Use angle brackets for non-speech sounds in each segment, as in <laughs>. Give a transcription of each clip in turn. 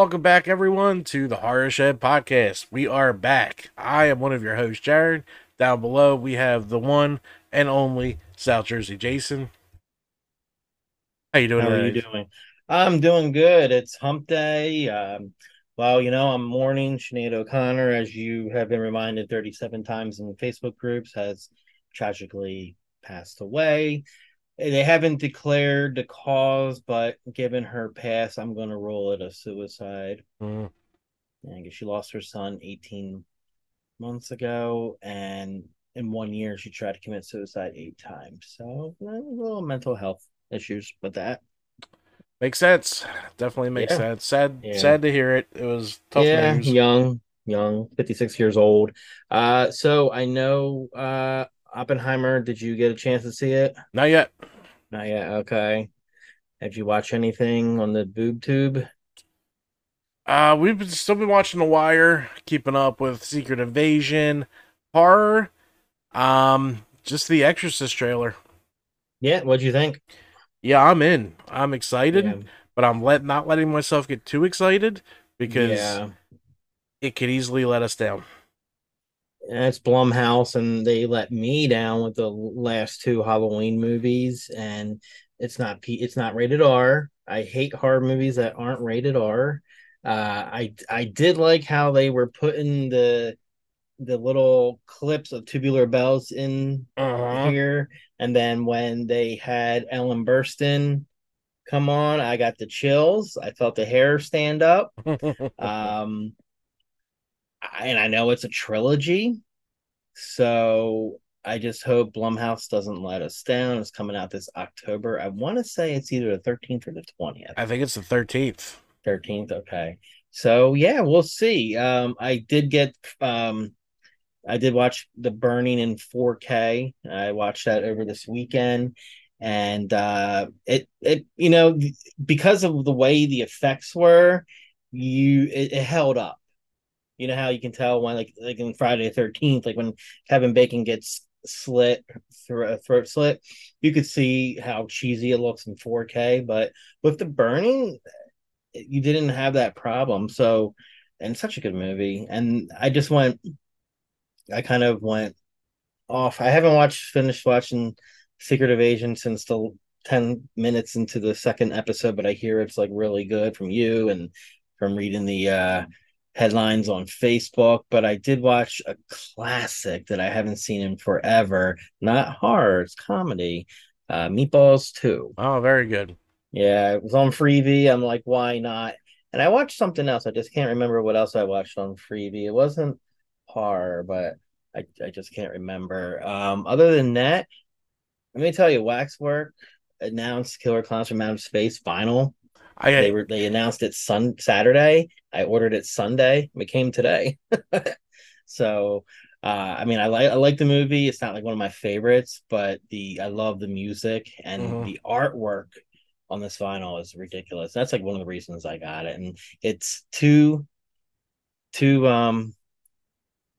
Welcome back, everyone, to the Horror Shed podcast. We are back. I am one of your hosts, Jared. Down below, we have the one and only South Jersey Jason. How you doing? How are you doing? I'm doing good. It's hump day. Um, well, you know, I'm mourning Sinead O'Connor, as you have been reminded 37 times in Facebook groups, has tragically passed away. They haven't declared the cause, but given her past, I'm going to roll it a suicide. Mm, I guess she lost her son 18 months ago, and in one year, she tried to commit suicide eight times. So, a little mental health issues with that. makes sense. Definitely makes Yeah. sense. Sad, Yeah. sad to hear it. It was tough yeah, news. young, young, 56 years old. Uh, so I know uh Oppenheimer, did you get a chance to see it? Not yet. Not yet. Okay. Did you watch anything on the boob tube? Uh, we've been, still been watching The Wire, keeping up with Secret Invasion, horror, um, just the Exorcist trailer. Yeah, what'd you think? Yeah, I'm in. I'm excited. Yeah. but I'm let not letting myself get too excited because yeah. it could easily let us down. It's Blumhouse, and they let me down with the last two Halloween movies, and it's not P, it's not rated R. I hate horror movies that aren't rated R. Uh, I I did like how they were putting the the little clips of tubular bells in Uh-huh. here, and then when they had Ellen Burstyn come on, I got the chills. I felt the hair stand up. <laughs> Um, and I know it's a trilogy, so I just hope Blumhouse doesn't let us down. It's coming out this October. I want to say it's either the 13th or the 20th. I think it's the 13th. 13th, okay. So yeah, we'll see. Um, I did get um, I did watch The Burning in 4K. I watched that over this weekend, and uh, it it you know because of the way the effects were, you it, it held up. You know how you can tell when like like in Friday the Thirteenth, like when Kevin Bacon gets slit through a throat slit, you could see how cheesy it looks in 4K. But with the burning, you didn't have that problem. So, and such a good movie. And I just went, I kind of went off. I haven't watched, finished watching Secret Invasion since the 10 minutes into the second episode, but I hear it's like really good from you and from reading the uh, headlines on Facebook. But I did watch a classic that I haven't seen in forever. Not horror, it's comedy. Uh, Meatballs 2. Oh, very good. Yeah, it was on Freevee. I'm like, why not? And I watched something else. I just can't remember what else I watched on Freevee. It wasn't horror, but I, I just can't remember. Um, other than that, let me tell you, Waxwork announced Killer Clowns from Outer Space vinyl. I They were they announced it Sun Saturday. I ordered it Sunday. It came today. <laughs> so uh, I mean, I like I like the movie. It's not like one of my favorites, but the I love the music and Mhm. the artwork on this vinyl is ridiculous. That's like one of the reasons I got it, and it's two, two um,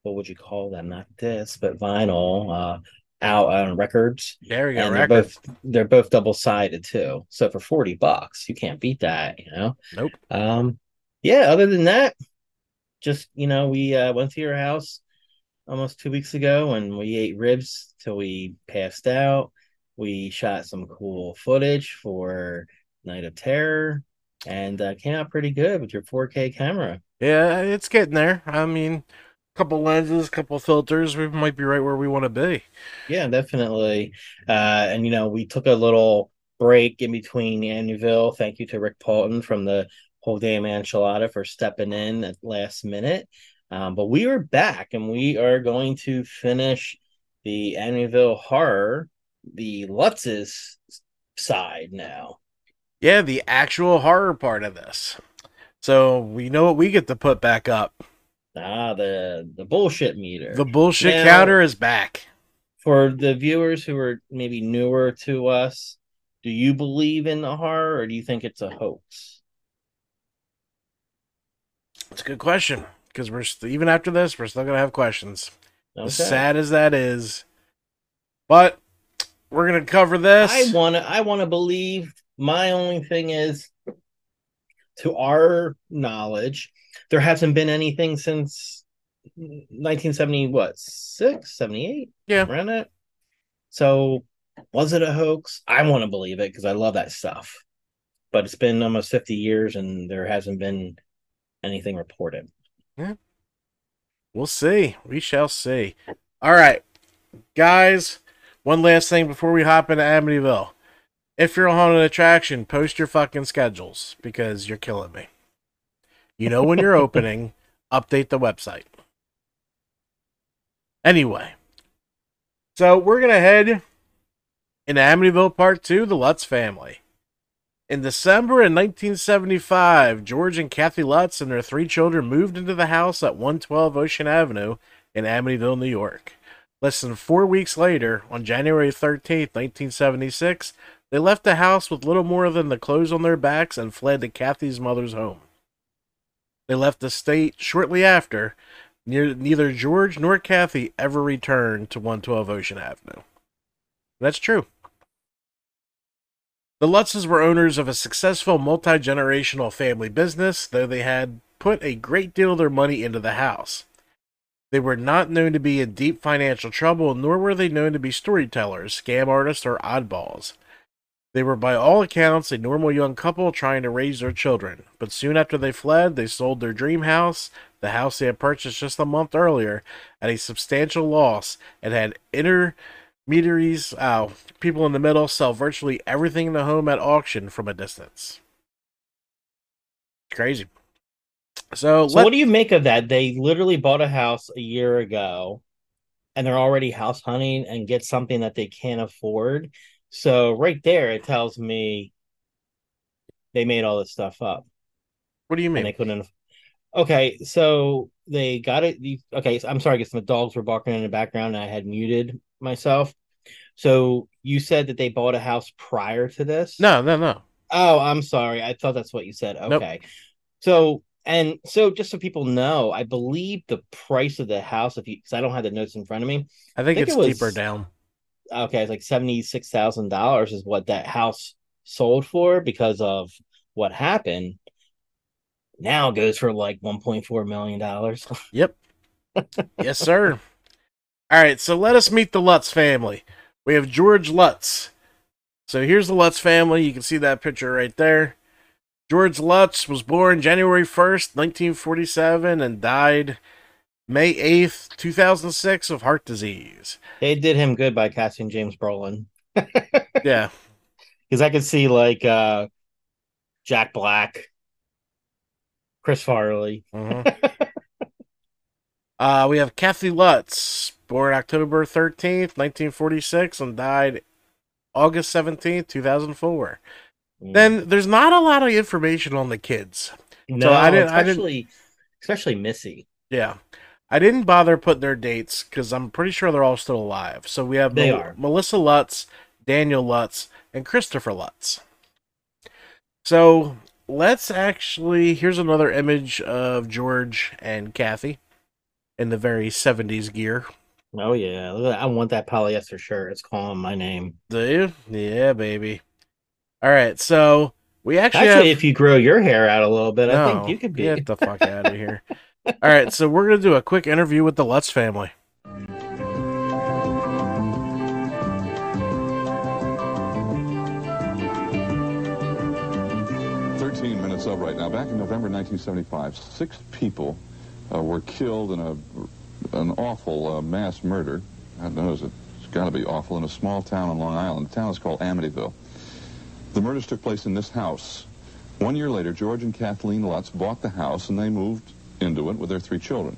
what would you call them? Not this, but vinyl uh, out on records, there we go. and they're both they're both double sided too. So for forty bucks, you can't beat that, you know. Nope. Um, yeah. Other than that, just you know, we uh, went to your house almost two weeks ago, and we ate ribs till we passed out. We shot some cool footage for Night of Terror, and uh, came out pretty good with your 4K camera. Yeah, it's getting there. I mean, couple lenses, couple filters. We might be right where we want to be. Yeah, definitely. Uh, and you know, we took a little break in between Amityville. Thank you to Rick Paulton from the whole damn enchilada for stepping in at last minute. Um, but we are back and we are going to finish the Amityville horror, the Lutz's side now. Yeah, the actual horror part of this. So we know what we get to put back up. Ah, the the bullshit meter. The bullshit Now- counter is back. For the viewers who are maybe newer to us, do you believe in the horror or do you think it's a hoax? It's a good question because we're st- even after this, we're still gonna have questions. Okay. As sad as that is, but we're gonna cover this. I want to. I want to believe. My only thing is, to our knowledge, there hasn't been anything since 1970, what, six, 78? Yeah. Around it So was it a hoax? I want to believe it because I love that stuff. But it's been almost 50 years and there hasn't been anything reported. yeah We'll see. We shall see. All right, guys. One last thing before we hop into Amityville. If you're on an attraction, post your fucking schedules because you're killing me. You know when you're opening, <laughs> update the website. Anyway, so we're gonna head in Amityville Part Two, the Lutz family. In December in 1975, George and Kathy Lutz and their three children moved into the house at 112 Ocean Avenue in Amityville, New York. Less than four weeks later, on January 13, 1976, they left the house with little more than the clothes on their backs and fled to Kathy's mother's home. They left the state shortly after. Neither George nor Kathy ever returned to 112 Ocean Avenue. That's true. The Lutzes were owners of a successful multi generational family business, though they had put a great deal of their money into the house. They were not known to be in deep financial trouble, nor were they known to be storytellers, scam artists, or oddballs. They were, by all accounts, a normal young couple trying to raise their children, but soon after they fled, they sold their dream house, the house they had purchased just a month earlier, at a substantial loss and had intermediaries, uh, people in the middle, sell virtually everything in the home at auction from a distance. Crazy. So, So what do you make of that? They literally bought a house a year ago and they're already house hunting and get something that they can't afford. So right there it tells me they made all this stuff up what do you and mean? they couldn't Okay, so they got it okay, so I'm sorry, I guess the dogs were barking in the background and I had muted myself. So you said that they bought a house prior to this? No, no, no. Oh, I'm sorry. I thought that's what you said. Nope. Okay. So and so just so people know, I believe the price of the house, if you because I don't have the notes in front of me. I think, think it's it was- deeper down. Okay, it's like seventy six thousand dollars is what that house sold for because of what happened. Now goes for like one point four million dollars. <laughs> Yep. yes, sir. All right, so let us meet the Lutz family. We have George Lutz. So here's the Lutz family. You can see that picture right there. George Lutz was born January 1st, 1947, and died May 8th, 2006, of heart disease. They did him good by casting James Brolin <laughs> Yeah. because I could see like uh Jack Black, Chris Farley. Mhm. <laughs> uh, we have Kathy Lutz, born October 13th, 1946, and died August 17th, 2004. Then there's not a lot of information on the kids. no, I didn't- I didn't- especially especially Missy. Yeah. I didn't bother putting their dates because I'm pretty sure they're all still alive. So we have They Mel- are. Melissa Lutz, Daniel Lutz, and Christopher Lutz. So let's actually. Here's another image of George and Kathy in the very 70s gear. Oh yeah, look at that. I want that polyester shirt. It's calling my name. Do you? Yeah, baby. All right. So we actually, Actually, have. if you grow your hair out a little bit, I think you could be. Get the fuck out of here. <laughs> All right. So we're going to do a quick interview with the Lutz family. Thirteen minutes of right now. Back in November 1975, six people uh, were killed in a an awful uh, mass murder. I know, it's got to be awful in a small town on Long Island. The town is called Amityville. The murders took place in this house. One year later, George and Kathleen Lutz bought the house and they moved into it with their three children.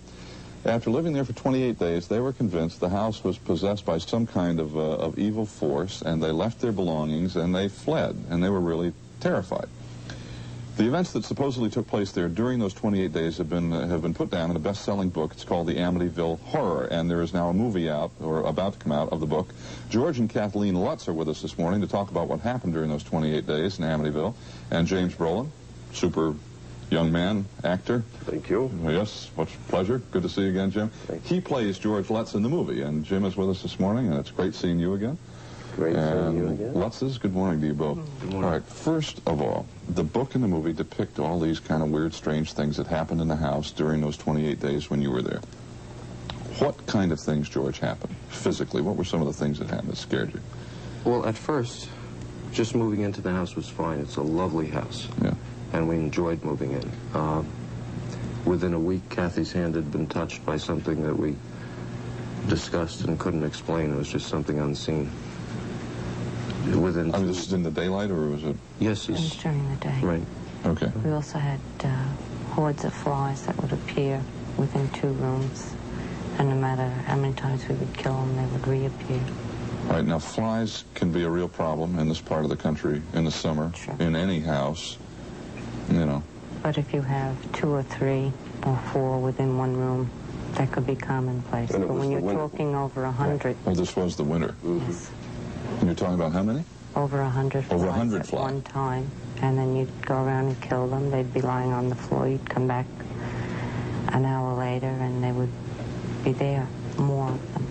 After living there for 28 days, they were convinced the house was possessed by some kind of, uh, of evil force, and they left their belongings and they fled, and they were really terrified. The events that supposedly took place there during those 28 days have been uh, have been put down in a best-selling book. It's called The Amityville Horror, and there is now a movie out or about to come out of the book. George and Kathleen Lutz are with us this morning to talk about what happened during those 28 days in Amityville, and James Brolin, super young man, actor. Thank you. Yes, much pleasure. Good to see you again, Jim. He plays George Lutz in the movie, and Jim is with us this morning, and it's great seeing you again. great seeing you And again. Lutzes, good morning to you both. Good morning. All right, first of all, the book and the movie depict all these kind of weird, strange things that happened in the house during those 28 days when you were there. What kind of things, George, happened physically? What were some of the things that happened that scared you? Well, at first, just moving into the house was fine. It's a lovely house, Yeah. And we enjoyed moving in. Uh, within a week, Kathy's hand had been touched by something that we discussed and couldn't explain. It was just something unseen. Within I mean, this is in the daylight, or was it? yes, It was during the day. right. Okay. We also had uh, hordes of flies that would appear within two rooms. And no matter how many times we would kill them, they would reappear. All right, now flies can be a real problem in this part of the country in the summer, Sure. in any house. You know, But if you have two or three or four within one room, that could be commonplace. But when you're winter. talking over a hundred, well, this was the winter. yes, mm-hmm. And you're talking about how many? over a hundred Over a flies hundred at flies. one time, and then you'd go around and kill them. They'd be lying on the floor. You'd come back an hour later, and they would be there, more of them.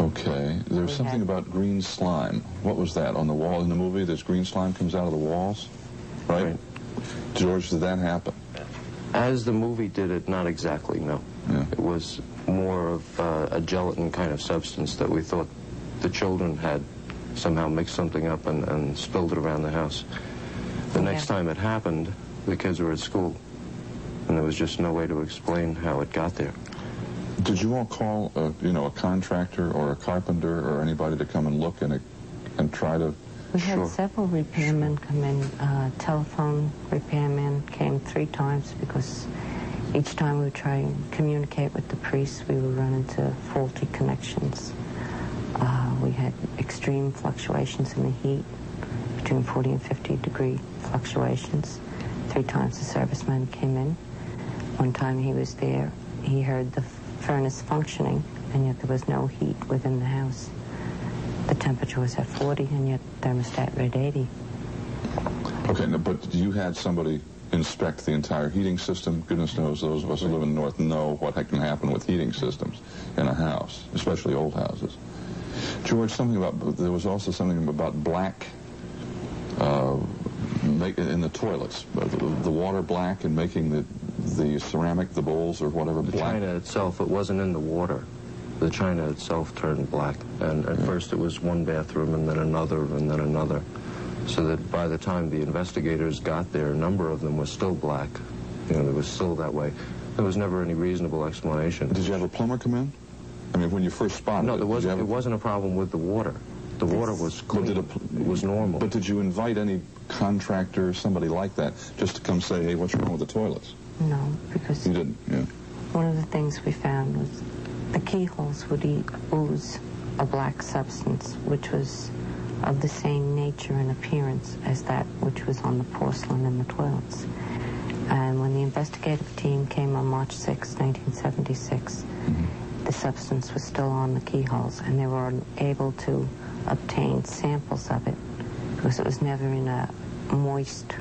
Okay. There's We something had- about green slime. What was that on the wall in the movie? There's green slime comes out of the walls, right? Right. George, did that happen? As the movie did it, not exactly, no. Yeah. It was more of uh, a gelatin kind of substance that we thought the children had somehow mixed something up and, and spilled it around the house. The next time it happened, the kids were at school, and there was just no way to explain how it got there. Did you all call, a, you know, a contractor or a carpenter or anybody to come and look and and try to? We had Sure. several repairmen come in. Uh, telephone repairman came three times because each time we would try and communicate with the priests, we would run into faulty connections. Uh, we had extreme fluctuations in the heat, between 40 and 50 degree fluctuations. Three times the serviceman came in. One time he was there, he heard the furnace functioning, and yet there was no heat within the house. The temperature was at 40, and yet thermostat read 80. Okay, no, but you had somebody inspect the entire heating system. Goodness knows those of us who live in the north know what can happen with heating systems in a house, especially old houses. George, something about there was also something about black uh, make, in the toilets, uh, the, the water black and making the the ceramic, the bowls or whatever The black. china itself, it wasn't in the water. The china itself turned black. And at first it was one bathroom and then another and then another. So that by the time the investigators got there, a number of them were still black. You know, it was still that way. There was never any reasonable explanation. Did you have a plumber come in? I mean, when you first spotted No, it, there wasn't, it a- wasn't a problem with the water. The water was clean. did a- it was normal. But did you invite any contractor, somebody like that, just to come say, hey, what's wrong with the toilets? No, because You didn't, yeah. one of the things we found was the keyholes would ooze a black substance, which was of the same nature and appearance as that which was on the porcelain in the toilets. And when the investigative team came on March 6, 1976, mm-hmm. the substance was still on the keyholes, and they were able to obtain samples of it because it was never in a moist.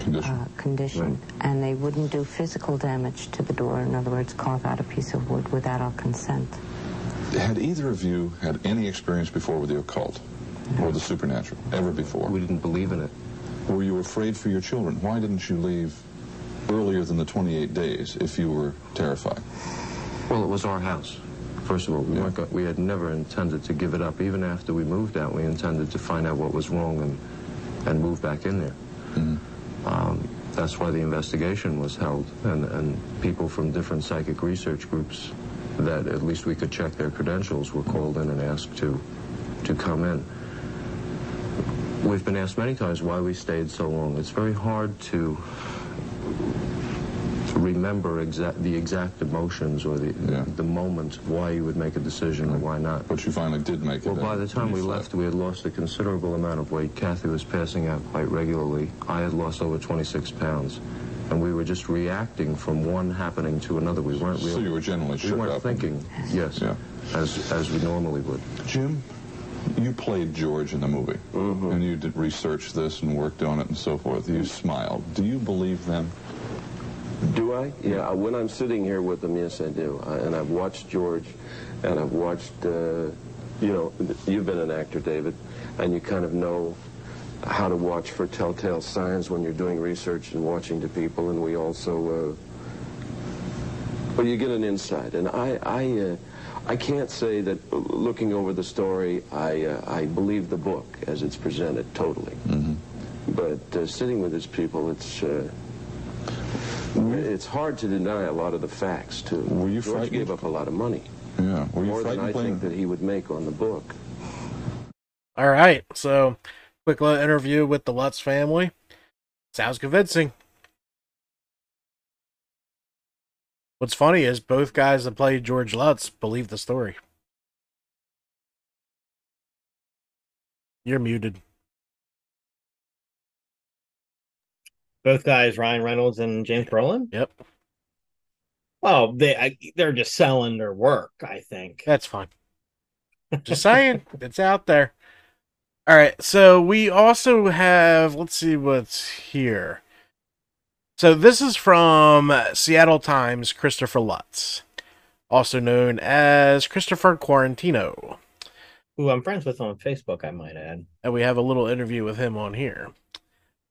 Condition. uh, condition, and they wouldn't do physical damage to the door. In other words, carve out a piece of wood without our consent. Had either of you had any experience before with the occult or the supernatural? Ever before? we didn't believe in it. Were you afraid for your children? Why didn't you leave earlier than the 28 days if you were terrified? Well, it was our house. First of all, we, weren't we had never intended to give it up. Even after we moved out, we intended to find out what was wrong and, and move back in there. Um, that's why the investigation was held, and, and people from different psychic research groups that at least we could check their credentials were called in and asked to, to come in. We've been asked many times why we stayed so long. It's very hard to to remember exact the exact emotions or the Yeah. the moment why you would make a decision or why not. But you finally did make it. Well, by the time we left, we had lost a considerable amount of weight. Kathy was passing out quite regularly. I had lost over 26 pounds. And we were just reacting from one happening to another. We weren't really. So you were generally we weren't thinking, yes, Yeah. as, as we normally would. Jim, you played George in the movie, Mm-hmm. and you did research this and worked on it and so forth. You smiled. Do you believe them? Do I? Yeah, when I'm sitting here with them, yes, I do. I, and I've watched George, and I've watched uh, you know, you've been an actor, David, and you kind of know how to watch for telltale signs when you're doing research and watching to people, and we also, uh, well, you get an insight. And I, I, uh, I can't say that looking over the story, I, uh, I believe the book as it's presented totally. But uh, sitting with these people, it's, uh, it's hard to deny a lot of the facts too. Were you George frightened? gave up a lot of money, Yeah. Were you more than I playing? think that he would make on the book. All right, so quick little interview with the Lutz family. Sounds convincing. What's funny is both guys that played George Lutz believe the story. You're muted. Both guys, Ryan Reynolds and James Brolin. Yep, Well, they I, they're just selling their work. I think. that's fine. Just saying, <laughs> it's out there. All right, so we also have, let's see what's here. So this is from Seattle Times, Christopher Lutz, also known as Christopher Quaratino. Who I'm friends with on Facebook. I might add. and we have a little interview with him on here.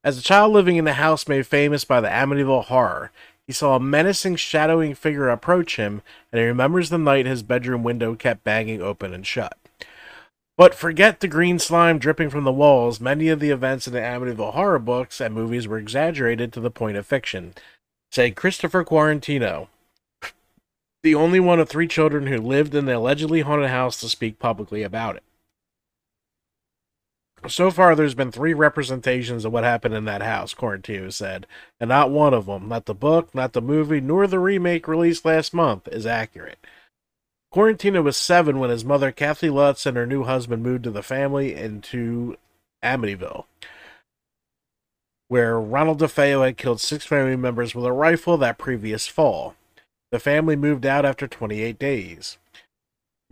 As a child living in a house made famous by the Amityville horror, he saw a menacing, shadowing figure approach him, and he remembers the night his bedroom window kept banging open and shut. But forget the green slime dripping from the walls, many of the events in the Amityville horror books and movies were exaggerated to the point of fiction. Say Christopher Quaratino, the only one of three children who lived in the allegedly haunted house to speak publicly about it. So far, there's been three representations of what happened in that house, Quaratino said, and not one of them, not the book, not the movie, nor the remake released last month, is accurate. Quaratino was seven when his mother, Kathy Lutz, and her new husband moved to the family into Amityville, where Ronald DeFeo had killed six family members with a rifle that previous fall. The family moved out after 28 days.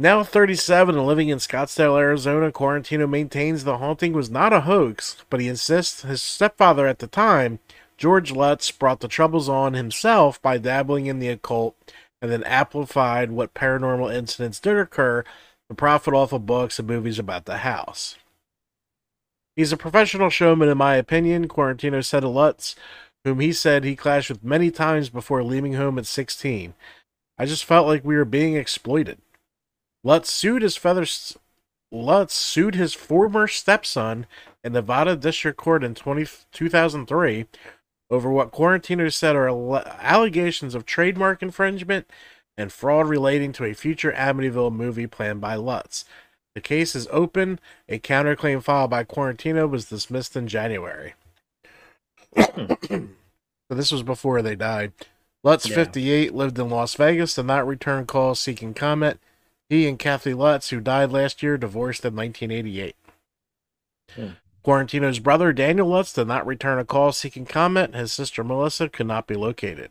Now 37 and living in Scottsdale, Arizona, Quaratino maintains the haunting was not a hoax, but he insists his stepfather at the time, George Lutz, brought the troubles on himself by dabbling in the occult and then amplified what paranormal incidents did occur to profit off of books and movies about the house. He's a professional showman, in my opinion, Quaratino said to Lutz, whom he said he clashed with many times before leaving home at 16. I just felt like we were being exploited. Lutz sued his feather. Lutz sued his former stepson in Nevada District Court in 20, 2003 over what Quaratino said are allegations of trademark infringement and fraud relating to a future Amityville movie planned by Lutz. The case is open. A counterclaim filed by Quaratino was dismissed in January. <clears throat> so this was before they died. Lutz, Yeah. 58, lived in Las Vegas, did not return calls seeking comment. He and Kathy Lutz, who died last year, divorced in 1988. Hmm. Quaratino's brother, Daniel Lutz, did not return a call seeking comment. His sister, Melissa, could not be located.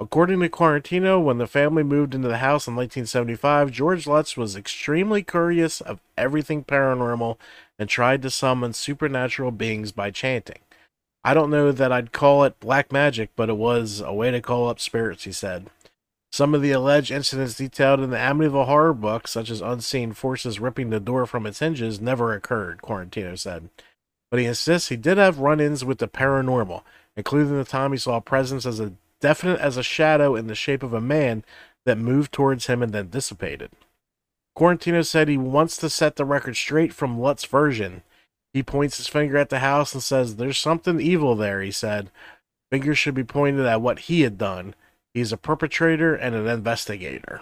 According to Quaratino, when the family moved into the house in 1975, George Lutz was extremely curious of everything paranormal and tried to summon supernatural beings by chanting. I don't know that I'd call it black magic, but it was a way to call up spirits, he said. Some of the alleged incidents detailed in the Amityville horror book, such as unseen forces ripping the door from its hinges, never occurred, Quaratino said. But he insists he did have run ins with the paranormal, including the time he saw a presence as a definite as a shadow in the shape of a man that moved towards him and then dissipated. Quaratino said he wants to set the record straight from Lutz's version. He points his finger at the house and says, There's something evil there, he said. Fingers should be pointed at what he had done. He's a perpetrator and an investigator.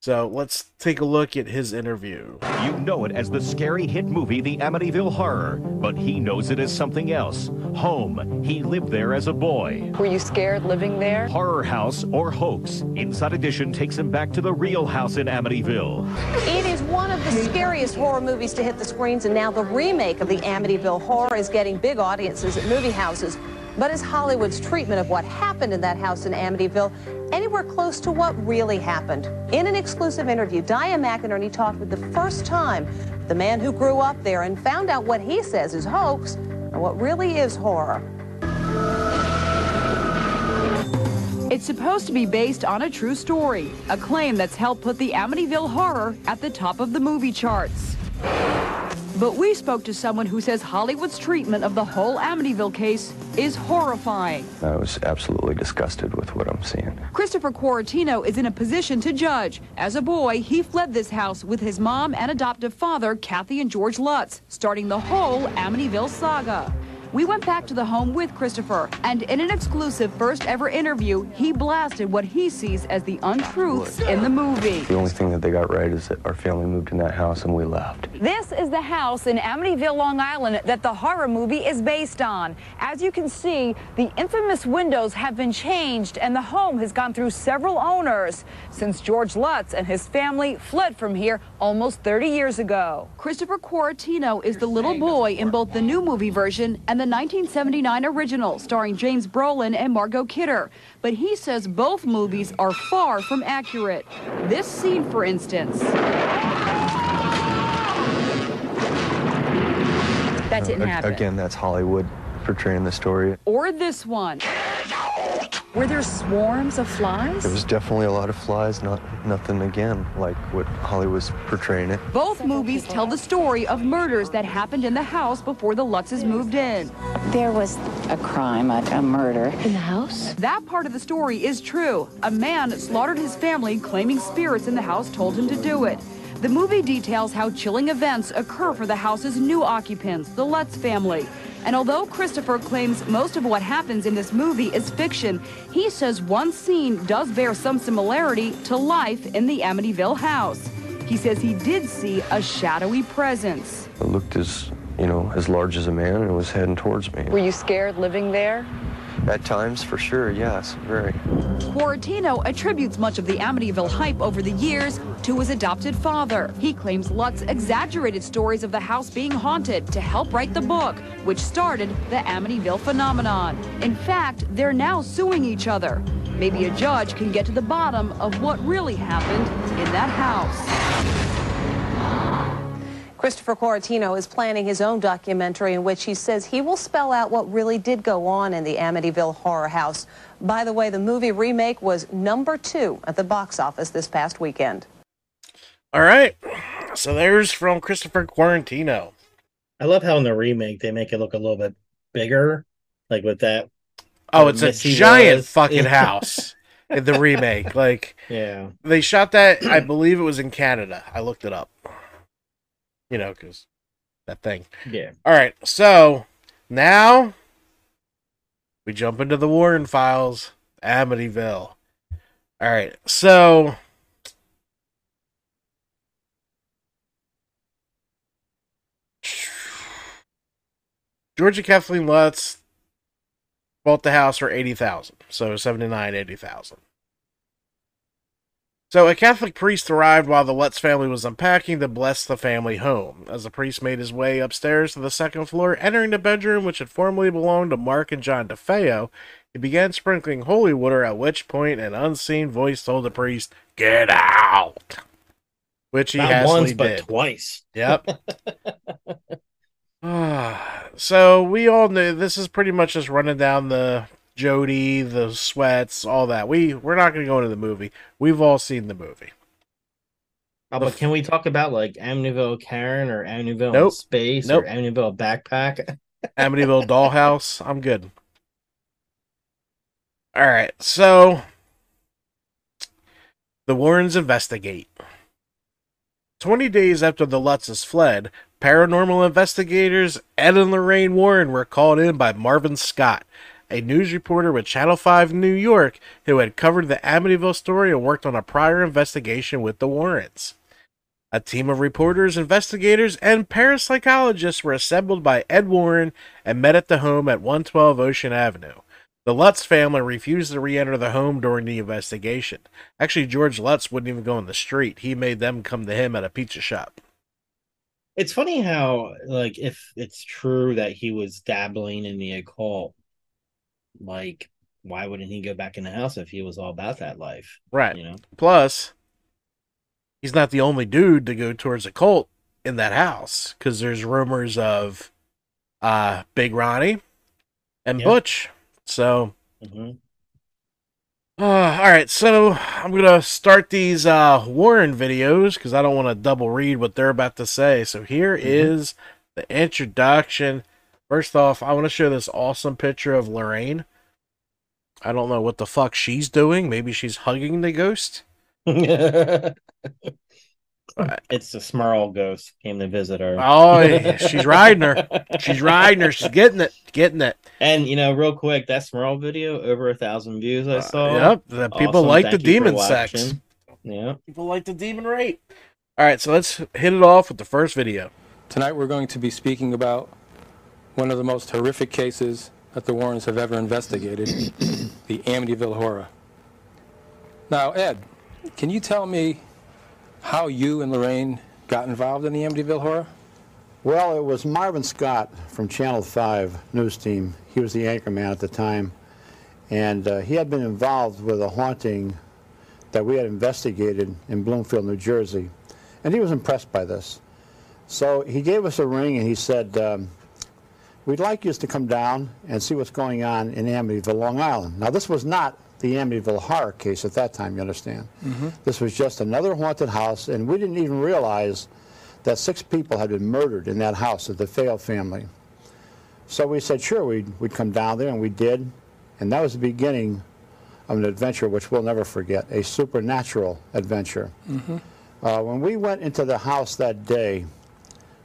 So let's take a look at his interview. You know it as the scary hit movie The Amityville Horror, but he knows it as something else. Home. He lived there as a boy. Were you scared living there? Horror house or hoax. Inside Edition takes him back to the real house in Amityville. It is one of the scariest horror movies to hit the screens, and now the remake of the Amityville Horror is getting big audiences at movie houses. But is Hollywood's treatment of what happened in that house in Amityville anywhere close to what really happened? In an exclusive interview, Diane McInerney talked with the first time the man who grew up there and found out what he says is hoax and what really is horror. It's supposed to be based on a true story, a claim that's helped put the Amityville horror at the top of the movie charts. But we spoke to someone who says Hollywood's treatment of the whole Amityville case is horrifying. I was absolutely disgusted with what I'm seeing. Christopher Quaratino is in a position to judge. As a boy, he fled this house with his mom and adoptive father, Kathy and George Lutz, starting the whole Amityville saga. We went back to the home with Christopher, and in an exclusive first ever interview, he blasted what he sees as the untruths in the movie. The only thing that they got right is that our family moved in that house and we left. This is the house in Amityville, Long Island that the horror movie is based on. As you can see, the infamous windows have been changed and the home has gone through several owners since George Lutz and his family fled from here almost 30 years ago. Christopher Quaratino is the little boy in both the new movie version and the 1979 original starring James Brolin and Margot Kidder. But he says both movies are far from accurate. This scene, for instance. That didn't happen. Again, that's Hollywood portraying the story. Or this one. Were there swarms of flies? There was definitely a lot of flies, not nothing again like what Hollywood's portraying it. Both movies tell the story of murders that happened in the house before the Lutzes moved in. There was a crime, a, a murder. In the house? That part of the story is true. A man slaughtered his family, claiming spirits in the house told him to do it. The movie details how chilling events occur for the house's new occupants, the Lutz family. And although Christopher claims most of what happens in this movie is fiction, he says one scene does bear some similarity to life in the Amityville house. He says he did see a shadowy presence. It looked as, you know, as large as a man and was heading towards me. Were you scared living there? At times, for sure, yes, very. Quaratino attributes much of the Amityville hype over the years to his adopted father. He claims Lutz exaggerated stories of the house being haunted to help write the book, which started the Amityville phenomenon. In fact, they're now suing each other. Maybe a judge can get to the bottom of what really happened in that house. Christopher Quaratino is planning his own documentary in which he says he will spell out what really did go on in the Amityville horror house. By the way, the movie remake was number two at the box office this past weekend. All right. So there's from Christopher Quaratino. I love how in the remake they make it look a little bit bigger, like with that. Oh, it's a giant was. fucking <laughs> house in the remake. Like Yeah. they shot that. I believe it was in Canada. I looked it up. You know, because that thing. Yeah. All right. So now we jump into the Warren files, Amityville. All right. So Georgia Kathleen Lutz bought the house for eighty thousand, so seventy nine, eighty thousand. So a Catholic priest arrived while the Lutz family was unpacking to bless the family home. As the priest made his way upstairs to the second floor, entering the bedroom which had formerly belonged to Mark and John DeFeo, he began sprinkling holy water, at which point an unseen voice told the priest, Get out! Which he Not once, but twice. Yep. <laughs> <sighs> so we all knew this is pretty much just running down the Jody, the sweats, all that. We we're not going to go into the movie. We've all seen the movie. Oh, but can we talk about like Amityville Karen or Amityville in Nope. space Nope. or Amityville backpack? <laughs> Amityville Dollhouse. I'm good. All right, so the Warrens investigate. Twenty days after the Lutzes fled, paranormal investigators Ed and Lorraine Warren were called in by Marvin Scott, a news reporter with Channel 5 New York who had covered the Amityville story and worked on a prior investigation with the Warrens. A team of reporters, investigators, and parapsychologists were assembled by Ed Warren and met at the home at 112 Ocean Avenue. The Lutz family refused to re enter the home during the investigation. Actually, George Lutz wouldn't even go in the street. He made them come to him at a pizza shop. It's funny how, like, if it's true that he was dabbling in the occult, like, why wouldn't he go back in the house if he was all about that life? Right. You know? Plus, he's not the only dude to go towards a cult in that house because there's rumors of uh, Big Ronnie and Yeah. Butch. So hmm Uh, all right, so I'm gonna start these uh, Warren videos because I don't want to double read what they're about to say. So here is the introduction. First off, I want to show this awesome picture of Lorraine. I don't know what the fuck she's doing. Maybe she's hugging the ghost. <laughs> it's the Smurl ghost came to visit her. Oh, yeah, <laughs> she's riding her. She's riding her. She's getting it. Getting it. And you know, real quick, that Smurl video over a thousand views. I saw. Uh, yep, the people Awesome. like Thank the demon sex. Yeah. People like the demon rape. All right, so let's hit it off with the first video. Tonight we're going to be speaking about one of the most horrific cases that the Warrens have ever investigated, <coughs> the Amityville Horror. Now, Ed, can you tell me how you and Lorraine got involved in the Amityville Horror? Well, it was Marvin Scott from Channel 5 news team. He was the anchorman at the time. And uh, he had been involved with a haunting that we had investigated in Bloomfield, New Jersey. And he was impressed by this. So he gave us a ring and he said, um, We'd like you to come down and see what's going on in Amityville, Long Island. Now, this was not the Amityville horror case at that time, you understand? This was just another haunted house, and we didn't even realize that six people had been murdered in that house of the DeFeo family. So we said, sure, we'd, we'd come down there, and we did. And that was the beginning of an adventure which we'll never forget, a supernatural adventure. Uh, when we went into the house that day,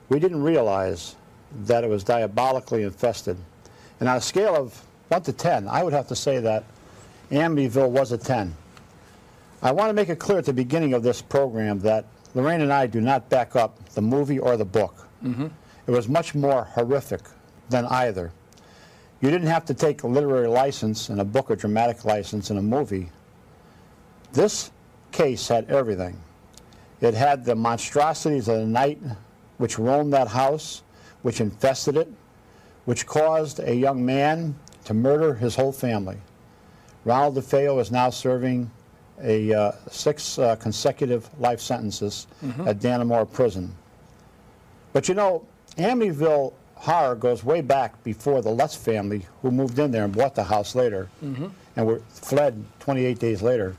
we didn't realize that it was diabolically infested. And on a scale of 1 to 10, I would have to say that Amityville was a 10. I want to make it clear at the beginning of this program that Lorraine and I do not back up the movie or the book. Mm-hmm. It was much more horrific than either. You didn't have to take a literary license in a book or dramatic license in a movie. This case had everything. It had the monstrosities of the night which roamed that house, which infested it, which caused a young man to murder his whole family. Ronald DeFeo is now serving a uh, six uh, consecutive life sentences Mhm. at Dannemora Prison. But you know, Amityville horror goes way back before the Lutz family, who moved in there and bought the house later Mm-hmm. and were fled 28 days later.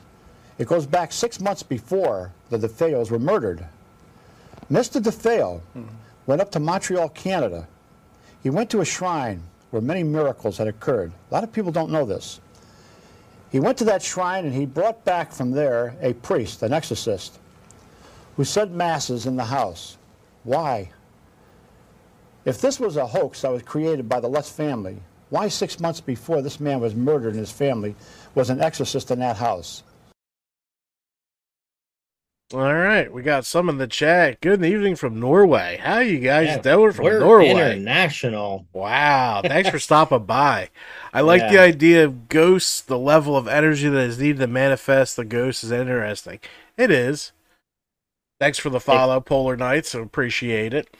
It goes back six months before the DeFeos were murdered. Mr. DeFeo went up to Montreal, Canada. He went to a shrine where many miracles had occurred. A lot of people don't know this. He went to that shrine and he brought back from there a priest, an exorcist, who said masses in the house. Why? If this was a hoax that was created by the Lutz family, why six months before this man was murdered and his family was an exorcist in that house? All right, we got some in the chat. Good evening from Norway. How you guys Yeah, doing from we're Norway? international. Wow, thanks for stopping <laughs> by. I like the idea of ghosts, the level of energy that is needed to manifest the ghost is interesting. It is. Thanks for the follow, Polar Knights. I appreciate it.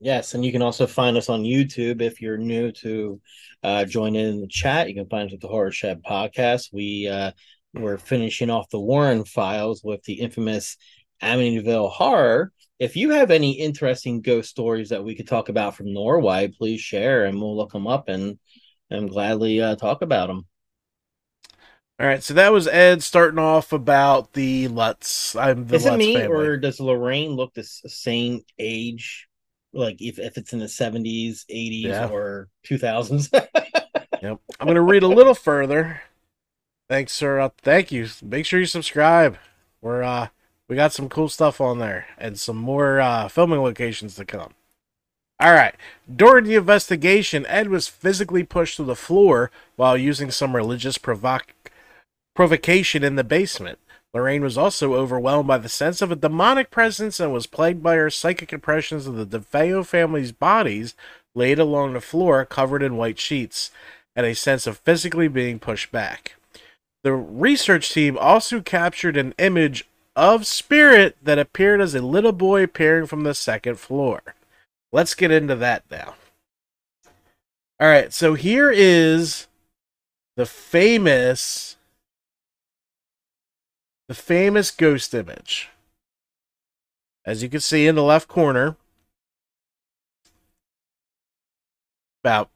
Yes, and you can also find us on YouTube if you're new to uh, join in the chat. You can find us at the Horror Shed Podcast. We uh, we're finishing off the Warren files with the infamous Amityville horror. If you have any interesting ghost stories that we could talk about from Norway, please share, and we'll look them up and and gladly uh, talk about them. All right, so that was Ed starting off about the Lutz. I'm the Is it Lutz me family. or does Lorraine look the same age? Like if, if it's in the seventies, eighties, Yeah. or two thousands? <laughs> Yep. I'm going to read a little further. Thanks, sir. Uh, thank you. Make sure you subscribe. We're uh we got some cool stuff on there and some more uh filming locations to come. All right. During the investigation, Ed was physically pushed to the floor while using some religious provoc- provocation in the basement. Lorraine was also overwhelmed by the sense of a demonic presence and was plagued by her psychic impressions of the DeFeo family's bodies laid along the floor covered in white sheets and a sense of physically being pushed back. The research team also captured an image of Spirit that appeared as a little boy peering from the second floor. Let's get into that now. All right, so here is the famous the famous ghost image. As you can see in the left corner, about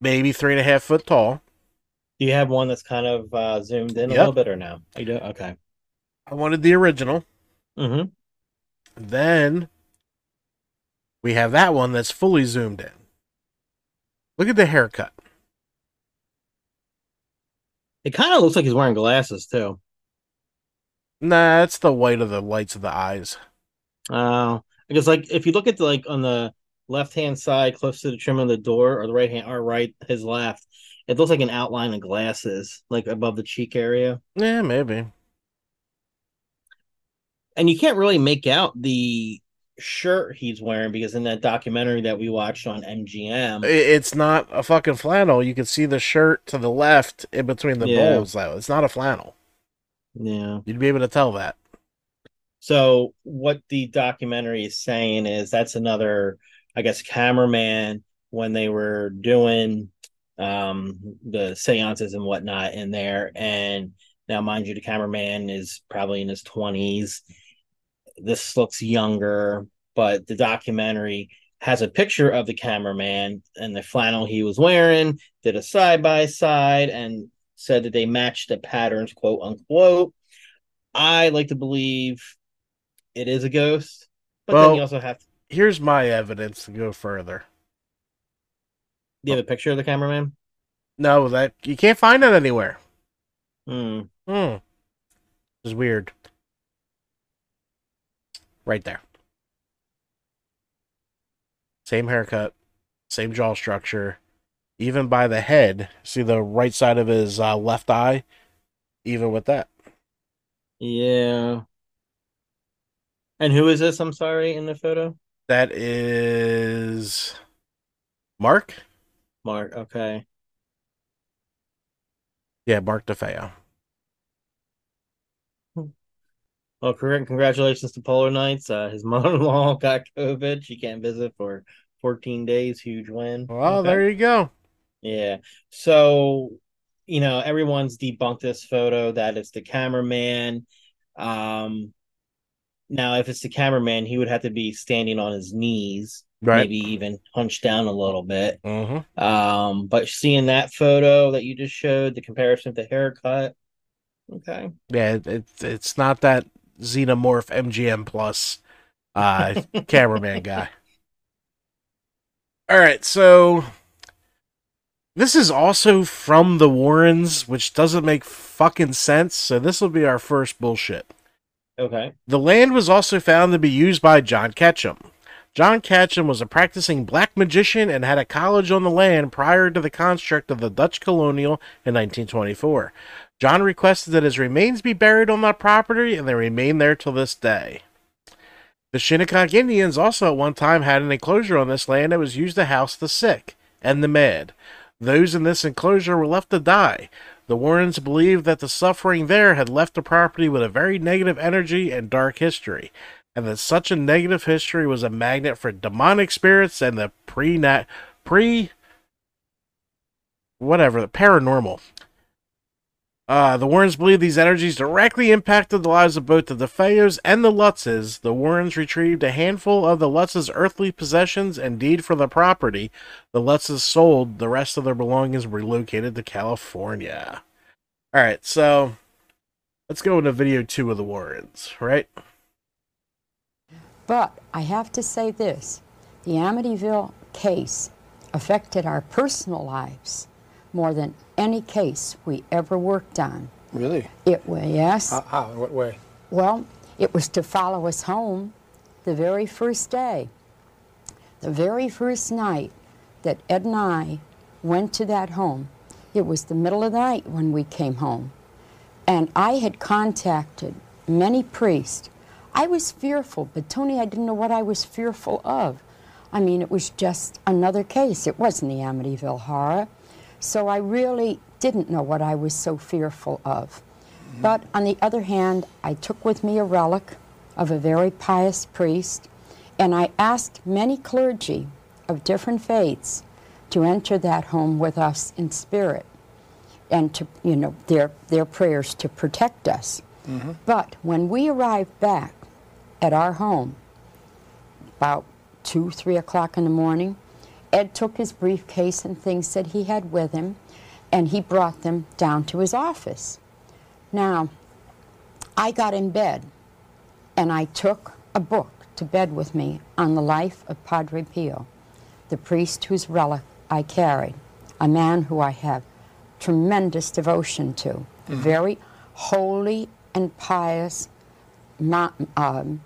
maybe three and a half foot tall. Do you have one that's kind of uh, zoomed in a Yep. little bit or no? You do? Okay. I wanted the original. Mm-hmm. Then we have that one that's fully zoomed in. Look at the haircut. It kind of looks like he's wearing glasses too. Nah, it's the white of the lights of the eyes. Oh, because like if you look at the like on the left hand side, close to the trim of the door, or the right hand or right, his left, it looks like an outline of glasses, like above the cheek area. Yeah, maybe. And you can't really make out the shirt he's wearing because in that documentary that we watched on MGM, It's not a fucking flannel. You can see the shirt to the left in between the Yeah. bowls, though. It's not a flannel. yeah. You'd be able to tell that. So what the documentary is saying is that's another, I guess, cameraman when they were doing um the seances and whatnot in there. And now mind you, the cameraman is probably in his twenties. This looks younger, but the documentary has a picture of the cameraman and the flannel he was wearing, did a side by side and said that they matched the patterns, quote unquote. I like to believe it is a ghost, but then Well- you also have to Here's my evidence to go further. Do you have a picture of the cameraman. No, that you can't find it anywhere. Hmm. Hmm. It's weird. Right there. Same haircut, same jaw structure. Even by the head, see the right side of his uh, left eye. Even with that, Yeah. And who is this? I'm sorry, in the photo. that is Mark. Mark. Okay. Yeah, Mark DeFeo. Well, congr- congratulations to Polar Knights. Uh, his <laughs> mother-in-law got COVID. She can't visit for 14 days. Huge win. Well, Okay. there you go. Yeah. So, you know, everyone's debunked this photo that it's the cameraman. Um, now, if it's the cameraman, he would have to be standing on his knees, Right. maybe even hunched down a little bit. Mm-hmm. Um, but seeing that photo that you just showed, the comparison of the haircut, okay. Yeah, it's it's not that xenomorph MGM plus uh <laughs> cameraman guy. All right, so this is also from the Warrens, which doesn't make fucking sense. So this will be our first bullshit. Okay. The land was also found to be used by John Ketchum. John Ketchum was a practicing black magician and had a college on the land prior to the construct of the Dutch colonial in 1924. John requested that his remains be buried on that property, and they remain there till this day. The Shinnecock Indians also at one time had an enclosure on this land that was used to house the sick and the mad. Those in this enclosure were left to die. The Warrens believed that the suffering there had left the property with a very negative energy and dark history, and that such a negative history was a magnet for demonic spirits and the pre pre whatever the paranormal. Uh, the Warrens believe these energies directly impacted the lives of both the DeFeos and the Lutzes. The Warrens retrieved a handful of the Lutzes' earthly possessions and deed for the property. The Lutzes sold the rest of their belongings relocated to California. All right, so let's go into video two of the Warrens, right? But I have to say this the Amityville case affected our personal lives more than any case we ever worked on. Really? It was, yes. How, how? In what way? Well, it was to follow us home the very first day. The very first night that Ed and I went to that home, it was the middle of the night when we came home. And I had contacted many priests. I was fearful, but Tony, I didn't know what I was fearful of. I mean, it was just another case. It wasn't the Amityville horror. So I really didn't know what I was so fearful of. Mm-hmm. But on the other hand, I took with me a relic of a very pious priest, and I asked many clergy of different faiths to enter that home with us in spirit and to, you know, their, their prayers to protect us. Mm-hmm. But when we arrived back at our home, about two, three o'clock in the morning, Ed took his briefcase and things that he had with him, and he brought them down to his office. Now, I got in bed and I took a book to bed with me on the life of Padre Pio, the priest whose relic I carried, a man who I have tremendous devotion to, very holy and pious um,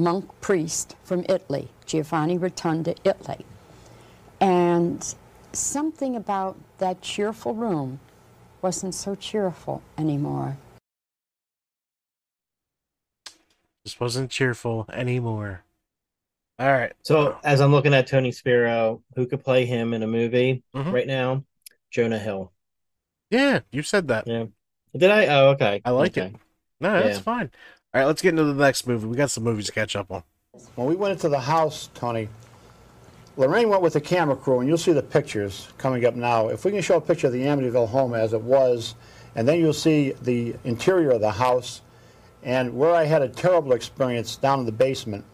monk priest from Italy, Giovanni Rotondo, Italy. And something about that cheerful room wasn't so cheerful anymore. This wasn't cheerful anymore. All right. So as I'm looking at Tony Spera, who could play him in a movie Mhm. right now? Jonah Hill. Yeah, you said that. Yeah. Did I? Oh, okay. I like Okay. it. No, that's Yeah. fine. All right, let's get into the next movie. We got some movies to catch up on. When we went into the house, Tony, Lorraine went with the camera crew, and you'll see the pictures coming up now. If we can show a picture of the Amityville home as it was, and then you'll see the interior of the house, and where I had a terrible experience down in the basement.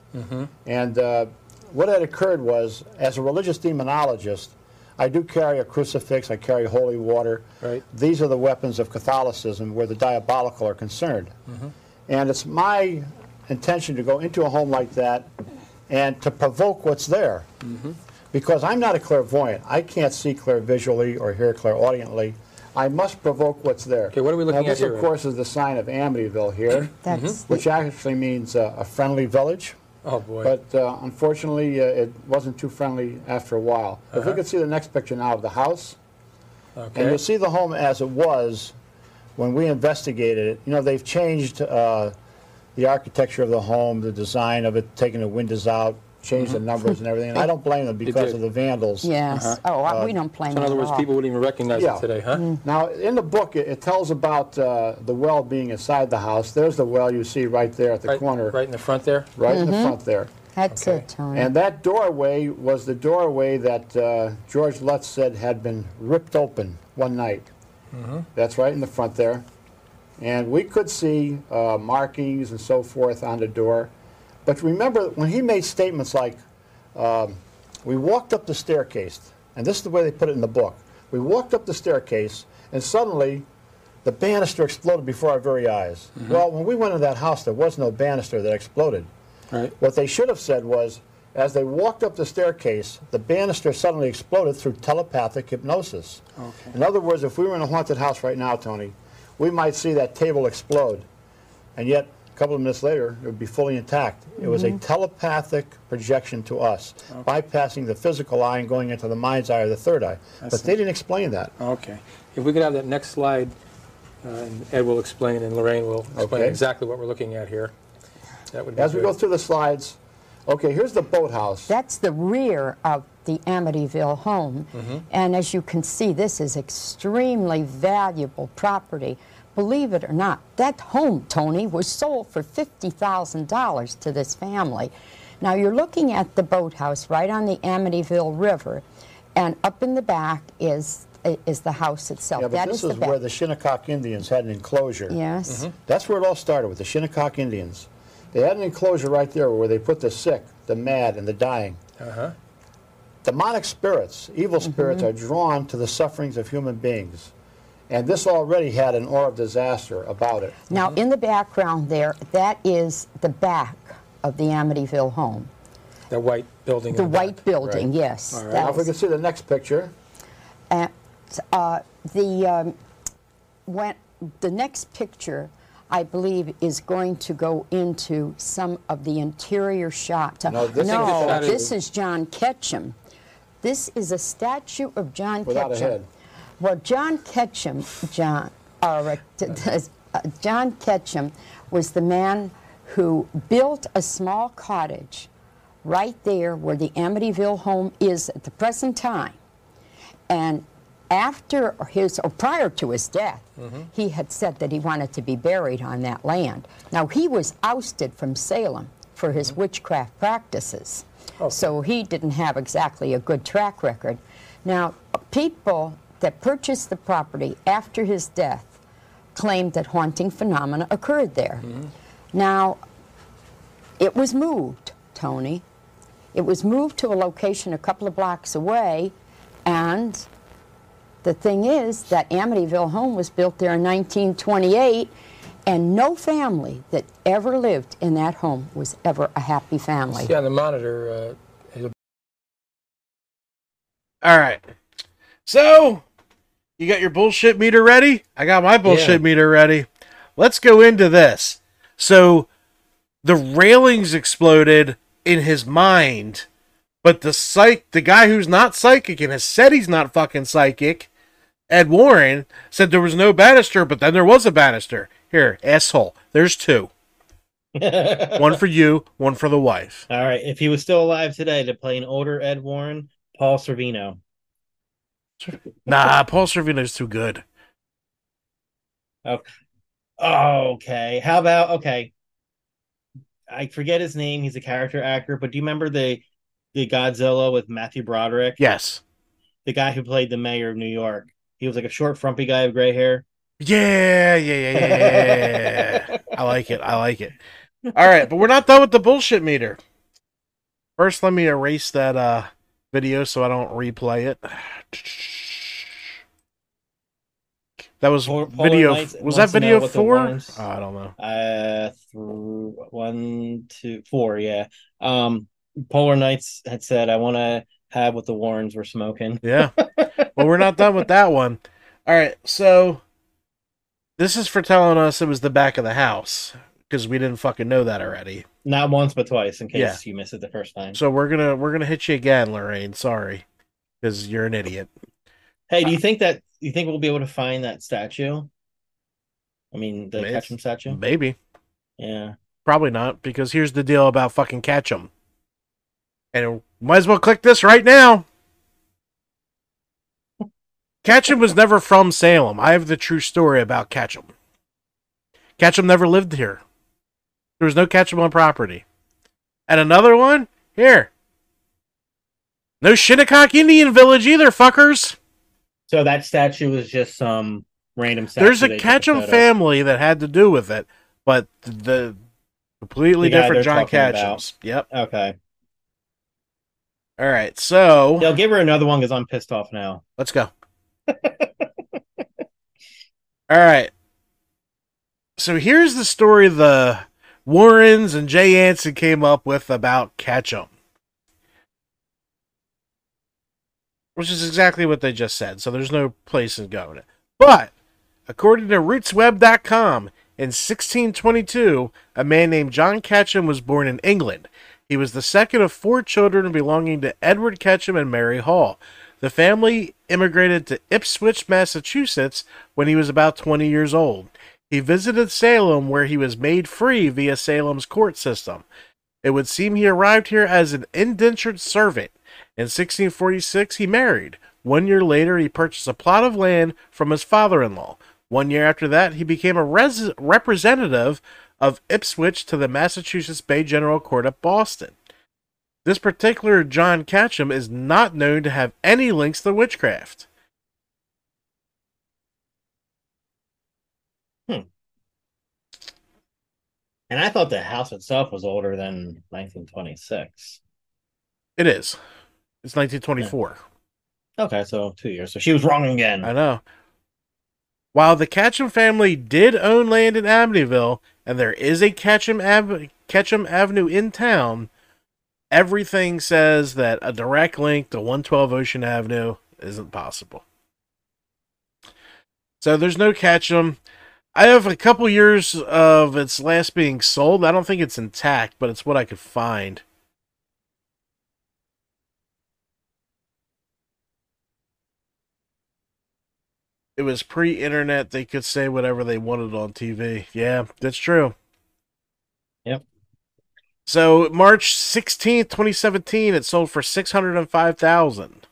And uh, what had occurred was, as a religious demonologist, I do carry a crucifix, I carry holy water. Right. These are the weapons of Catholicism where the diabolical are concerned. And it's my intention to go into a home like that and to provoke what's there. Because I'm not a clairvoyant. I can't see clear visually or hear clairaudiently. I must provoke what's there. Okay, what are we looking now, at this, here, of Ed? course, is the sign of Amityville here, <coughs> That's which actually means uh, a friendly village. Oh boy. But uh, unfortunately, uh, it wasn't too friendly after a while. If we Uh-huh. could see the next picture now of the house, okay. and okay. you'll see the home as it was when we investigated it. You know, they've changed uh, the architecture of the home, the design of it, taking the windows out, changed the numbers and everything. And I don't blame them because Mm-hmm. of the vandals. Yes. Oh, I- we don't blame So in them other at words, all. people wouldn't even recognize Yeah. it today, huh? Now, in the book, it, it tells about uh, the well being inside the house. There's the well you see right there at the Right, corner, right in the front there. right in the front there. That's Okay. it, Tony. And that doorway was the doorway that uh, George Lutz said had been ripped open one night. That's right in the front there. And we could see uh, markings and so forth on the door. But remember, when he made statements like, um, we walked up the staircase, and this is the way they put it in the book. We walked up the staircase, and suddenly the banister exploded before our very eyes. Well, when we went into that house, there was no banister that exploded. Right. What they should have said was, as they walked up the staircase, the banister suddenly exploded through telepathic hypnosis. Okay. In other words, if we were in a haunted house right now, Tony, we might see that table explode, and yet a couple of minutes later, it would be fully intact. It was a telepathic projection to us, bypassing the physical eye and going into the mind's eye or the third eye. I but see. they didn't explain that. Okay. If we could have that next slide, uh, and Ed will explain and Lorraine will explain Okay. exactly what we're looking at here. That would be As we go through the slides, okay, here's the boathouse. That's the rear of the Amityville home. Mm-hmm. And as you can see, this is extremely valuable property. Believe it or not, that home, Tony, was sold for $50,000 to this family. Now you're looking at the boathouse right on the Amityville River, and up in the back is is the house itself. Yeah, but That this is back. where the Shinnecock Indians had an enclosure. Yes. Mm-hmm. That's where it all started with the Shinnecock Indians. They had an enclosure right there where they put the sick, the mad, and the dying. Uh-huh. Demonic spirits, evil spirits, are drawn to the sufferings of human beings. And this already had an aura of disaster about it. Now, in the background there, that is the back of the Amityville home. The white building. in The back. white building, Right. yes. All right. Now, if we can see the next picture. And uh, the um, when the next picture, I believe, is going to go into some of the interior shots. No, this is- this is John Ketchum. This is a statue of John Without a Ketchum. head. Well, John Ketchum, John, uh, uh, John Ketchum was the man who built a small cottage right there where the Amityville home is at the present time. And after his, or prior to his death, he had said that he wanted to be buried on that land. Now, he was ousted from Salem for his witchcraft practices. So he didn't have exactly a good track record. Now, people that purchased the property after his death claimed that haunting phenomena occurred there. Mm-hmm. Now, it was moved, Tony. It was moved to a location a couple of blocks away, and the thing is that Amityville home was built there in 1928, and no family that ever lived in that home was ever a happy family. See on the monitor, uh, All right. So, you got your bullshit meter ready? I got my bullshit Yeah. meter ready. Let's go into this. So, the railings exploded in his mind, but the psych, the guy who's not psychic and has said he's not fucking psychic, Ed Warren said there was no banister, but then there was a banister. Here, asshole. There's two. <laughs> one for you, one for the wife. All right. If he was still alive today to play an older Ed Warren, Paul Sorvino. Nah, Paul Sorvino's too good. Okay. Oh, okay. How about okay? I forget his name. He's a character actor, but do you remember the the Godzilla with Matthew Broderick? Yes. The guy who played the mayor of New York. He was like a short, frumpy guy with gray hair. Yeah, yeah, yeah, yeah, yeah. I like it. I like it. All right, but we're not done with the bullshit meter. First, let me erase that uh video so I don't replay it. That was Polar- video. Knights was that wants to know video four? Oh, I don't know. Uh, through one, two, four. Yeah. Um, Polar Knights had said, "I want to have what the Warrens were smoking." Yeah. well, we're not done with that one. All right, so this is for telling us it was the back of the house because we didn't fucking know that already. Not once, but twice, in case Yeah. you missed it the first time. So we're gonna we're gonna hit you again, Lorraine. Sorry, because you're an idiot. Hey, do you think that you think we'll be able to find that statue? I mean, the Ketchum statue. Maybe. Yeah. Probably not, because here's the deal about fucking Ketchum. And might as well click this right now. Ketchum was never from Salem. I have the true story about Ketchum. Ketchum never lived here. There was no Ketchum on property. And another one? Here. No Shinnecock Indian Village either, fuckers. So that statue was just some random statue. There's a Ketchum family that had to do with it, but the completely The different John talking about. Yep. Okay. All right, so They'll give her another one because I'm pissed off now. let's go. <laughs> All right. So here's the story the Warrens and Jay Anson came up with about Ketchum. Which is exactly what they just said, so there's no place in going. But according to rootsweb.com, in 1622, a man named John Ketchum was born in England. He was the second of four children belonging to Edward Ketchum and Mary Hall. The family immigrated to Ipswich, Massachusetts when he was about 20 years old. He visited Salem where he was made free via Salem's court system. It would seem he arrived here as an indentured servant. In 1646, he married. One year later, he purchased a plot of land from his father in law. One year after that, he became a res- representative of Ipswich to the Massachusetts Bay General Court at Boston. This particular John Ketchum is not known to have any links to witchcraft. Hmm. And I thought the house itself was older than 1926. It is. It's 1924. Okay, so two years. So she was wrong again. I know. While the Ketchum family did own land in Amityville, and there is a Ketchum, Ave- Ketchum Avenue in town, everything says that a direct link to 112 Ocean Avenue isn't possible. So there's no Ketchum. I have a couple years of its last being sold. I don't think it's intact, but it's what I could find. It was pre-internet they could say whatever they wanted on tv yeah that's true. Yep. so march 16th 2017 it sold for 605000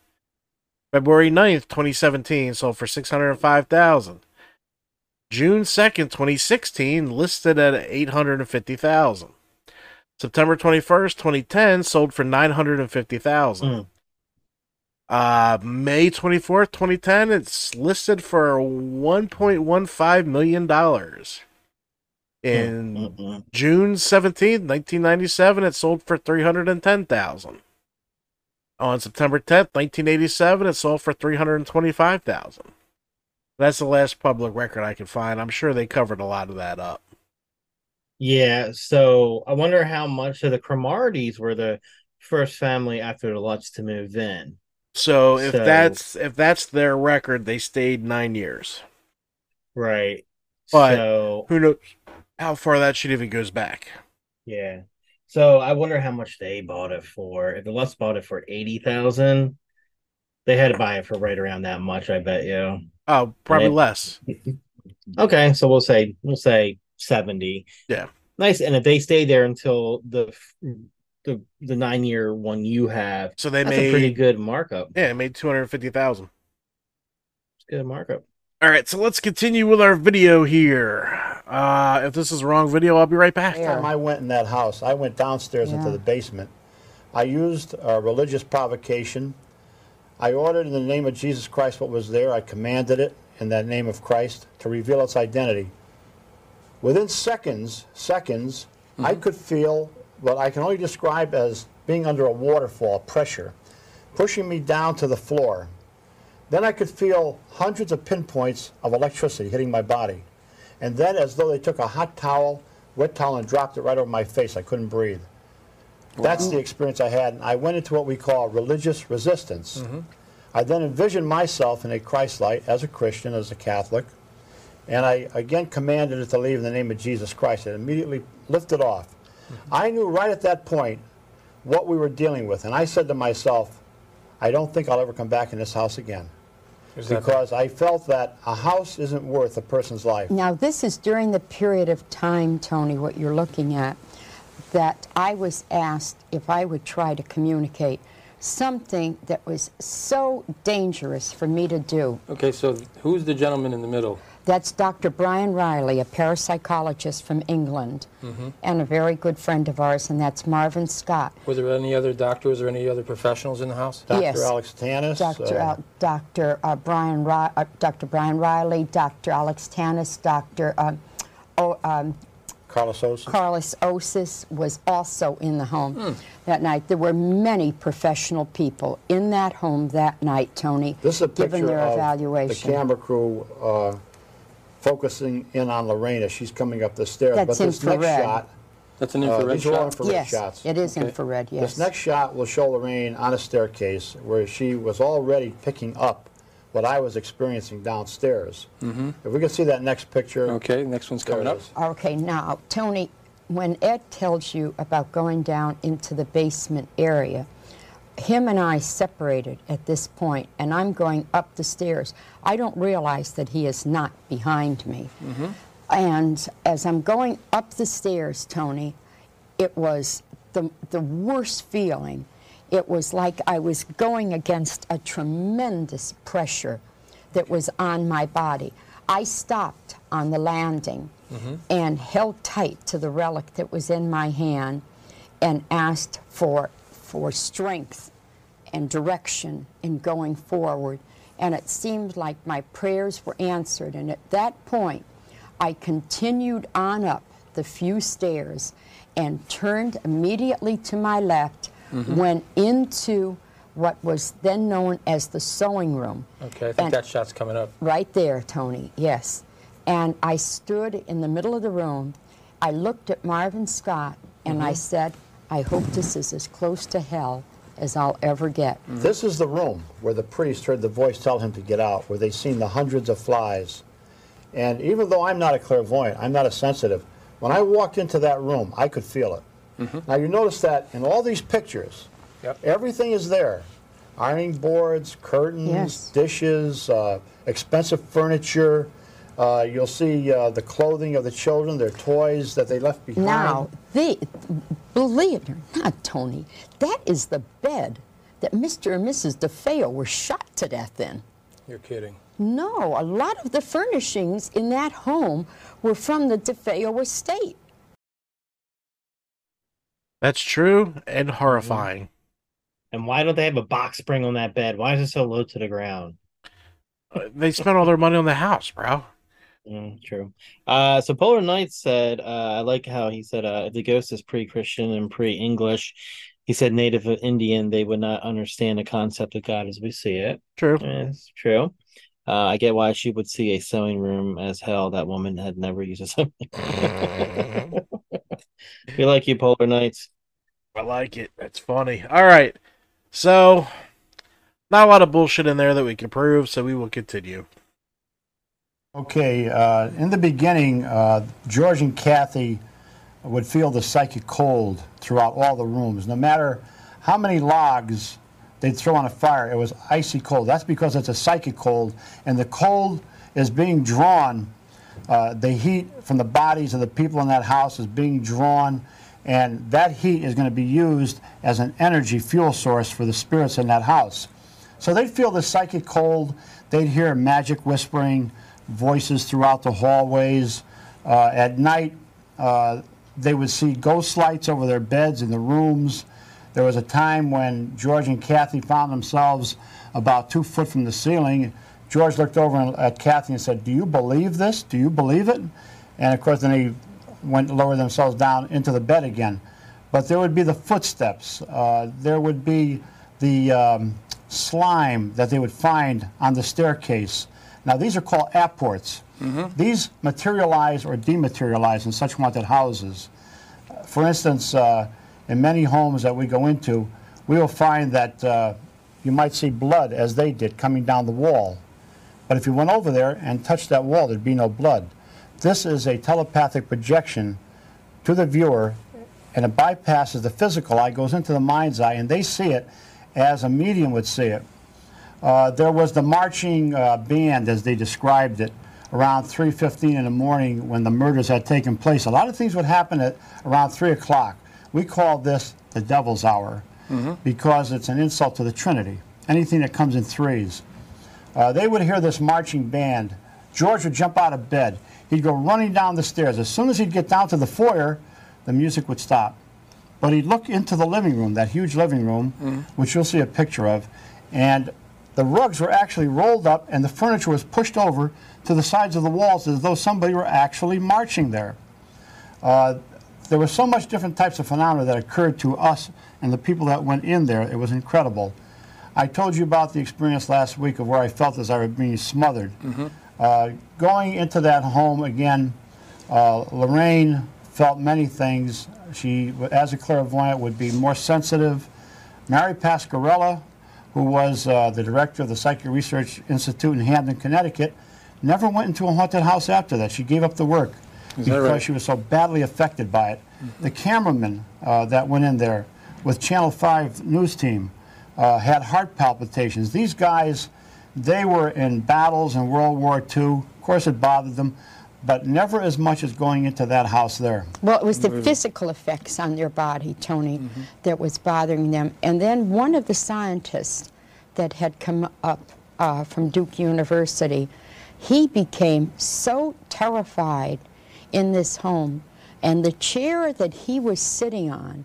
february 9th 2017 sold for 605000 june 2nd 2016 listed at 850000 september 21st 2010 sold for 950000 Mm. Uh, May 24th, 2010, it's listed for $1.15 million. In Mm-mm. June 17th, 1997, it sold for 310000 On September 10th, 1987, it sold for 325000 That's the last public record I can find. I'm sure they covered a lot of that up. Yeah, so I wonder how much of the Cromarties were the first family after the Lutz to move in. So if So- that's if that's their record, they stayed nine years. Right. But so who knows how far that shit even goes back? yeah. So I wonder how much they bought it for. If the Lutz bought it for eighty thousand, they had to buy it for right around that much, I bet you. Oh, probably less. <laughs> Okay, so we'll say we'll say seventy. Yeah. Nice. And if they stay there until the the the nine year one you have, So they that's made a pretty good markup. Yeah, it made two hundred fifty thousand. It's good markup. All right, so let's continue with our video here. Uh, if this is the wrong video, I'll be right back. Last time I went in that house, I went downstairs into the basement. I used uh, religious provocation. I ordered in the name of Jesus Christ what was there. I commanded it in that name of Christ to reveal its identity. Within seconds, seconds, I could feel what I can only describe as being under a waterfall pressure, pushing me down to the floor. Then I could feel hundreds of pinpoints of electricity hitting my body. And then, as though they took a hot towel, wet towel, and dropped it right over my face, I couldn't breathe. That's the experience I had. And I went into what we call religious resistance. Mm-hmm. I then envisioned myself in a Christ light as a Christian, as a Catholic, and I again commanded it to leave in the name of Jesus Christ. It immediately lifted off. I knew right at that point what we were dealing with, and I said to myself, I don't think I'll ever come back in this house again. Is that- Because I felt that a house isn't worth a person's life. Now, this is during the period of time, Tony, what you're looking at, that I was asked if I would try to communicate something that was so dangerous for me to do. Okay, so who's the gentleman in the middle? That's Dr. Brian Riley, a parapsychologist from England, Mhm. and a very good friend of ours, and that's Marvin Scott. Were there any other doctors or any other professionals in the house? Yes. Dr. Al- Dr. Uh, Brian Ri- uh, Dr. Brian Riley, Dr. Alex Tanous, Dr. Um, oh, um, Karlis Osis. Karlis Osis was also in the home Hmm. that night. There were many professional people in that home that night, Tony, This is a given picture their of the camera crew uh, focusing in on Lorraine as she's coming up the stairs. That's but this infrared. next shot, That's an uh, infrared these are all shot? infrared Yes, shots. it is infrared, yes. This next shot will show Lorraine on a staircase where she was already picking up what I was experiencing downstairs. Mm-hmm. If we can see that next picture. Okay, next one's coming up. Okay, now, Tony, when Ed tells you about going down into the basement area, him and I separated at this point, and I'm going up the stairs. I don't realize that he is not behind me. Mm-hmm. And as I'm going up the stairs, Tony, it was the, the worst feeling. It was like I was going against a tremendous pressure that was on my body. I stopped on the landing and held tight to the relic that was in my hand and asked for, for strength and direction in going forward. And it seemed like my prayers were answered. And at that point, I continued on up the few stairs and turned immediately to my left, Mhm. went into what was then known as the sewing room. Okay, I think And- that shot's coming up. Right there, Tony, yes. And I stood in the middle of the room. I looked at Marvin Scott and I Mhm. said, I hope this is as close to hell as I'll ever get. This is the room where the priest heard the voice tell him to get out, where they seen the hundreds of flies. And even though I'm not a clairvoyant, I'm not a sensitive, when I walked into that room, I could feel it. Now you notice that in all these pictures, Yep. everything is there. Ironing boards, curtains, Yes. dishes, uh, expensive furniture. Uh, you'll see uh, the clothing of the children, their toys that they left behind. Now, the, believe it or not, Tony, that is the bed that Mr. and Mrs. DeFeo were shot to death in. You're kidding. No, a lot of the furnishings in that home were from the DeFeo estate. That's true and horrifying. And why don't they have a box spring on that bed? Why is it so low to the ground? Uh, They spent all their money on the house, bro. Mm, true. Uh, so Polar Knight said, uh, I like how he said, uh, if the ghost is pre-Christian and pre-English, he said Native Indian, they would not understand the concept of God as we see it. True. It's true. Uh, I get why she would see a sewing room as hell. That woman had never used a sewing. room. <laughs> we like you, Polar Knights. I like it. That's funny. All right. So, not a lot of bullshit in there that we can prove, so we will continue. Okay, uh, in the beginning, uh, George and Kathy would feel the psychic cold throughout all the rooms. No matter how many logs they'd throw on a fire, it was icy cold. That's because it's a psychic cold, and the cold is being drawn. Uh, the heat from the bodies of the people in that house is being drawn, and that heat is going to be used as an energy fuel source for the spirits in that house. So they'd feel the psychic cold. They'd hear magic whispering, voices throughout the hallways. Uh, at night, uh, they would see ghost lights over their beds in the rooms. There was a time when George and Kathy found themselves about two foot from the ceiling. George looked over at Kathy and said, Do you believe this? Do you believe it? And of course, then they went lower themselves down into the bed again. But there would be the footsteps. Uh, there would be the um, slime that they would find on the staircase. Now, these are called apports. These materialize or dematerialize in such haunted houses. For instance, uh, in many homes that we go into, we will find that uh, you might see blood, as they did, coming down the wall. But if you went over there and touched that wall, there'd be no blood. This is a telepathic projection to the viewer, and it bypasses the physical eye, goes into the mind's eye, and they see it as a medium would see it. Uh, there was the marching uh, band, as they described it, around 3.15 in the morning when the murders had taken place. A lot of things would happen at around 3 o'clock. We call this the devil's hour because it's an insult to the Trinity. Anything that comes in threes. Uh, they would hear this marching band. George would jump out of bed. He'd go running down the stairs. As soon as he'd get down to the foyer, the music would stop. But he'd look into the living room, that huge living room, which you'll see a picture of, and the rugs were actually rolled up and the furniture was pushed over to the sides of the walls as though somebody were actually marching there. Uh, there were so much different types of phenomena that occurred to us and the people that went in there. It was incredible. I told you about the experience last week of where I felt as I was being smothered. Uh, going into that home again, uh, Lorraine felt many things. She, as a clairvoyant, would be more sensitive. Mary Pascarella, who was uh, the director of the Psychic Research Institute in Hamden, Connecticut, never went into a haunted house after that. She gave up the work Is because right? she was so badly affected by it. The cameraman uh, that went in there with Channel 5 news team uh, had heart palpitations. These guys, they were in battles in World War II. Of course, it bothered them, but never as much as going into that house there. Well, it was the physical effects on their body, Tony, that was bothering them. And then one of the scientists that had come up uh, from Duke University, he became so terrified in this home, and the chair that he was sitting on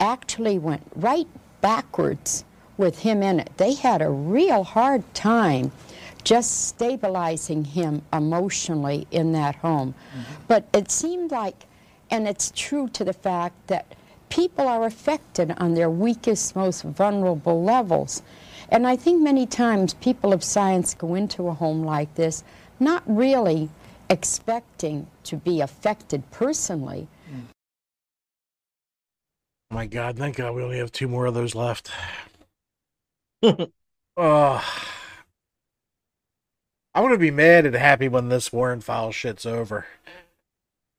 actually went right backwards with him in it. They had a real hard time just stabilizing him emotionally in that home. But it seemed like, and it's true to the fact that people are affected on their weakest, most vulnerable levels. And I think many times people of science go into a home like this not really expecting to be affected personally, Oh my God, thank God we only have two more of those left. <laughs> uh, I'm gonna be mad and happy when this Warren file shit's over.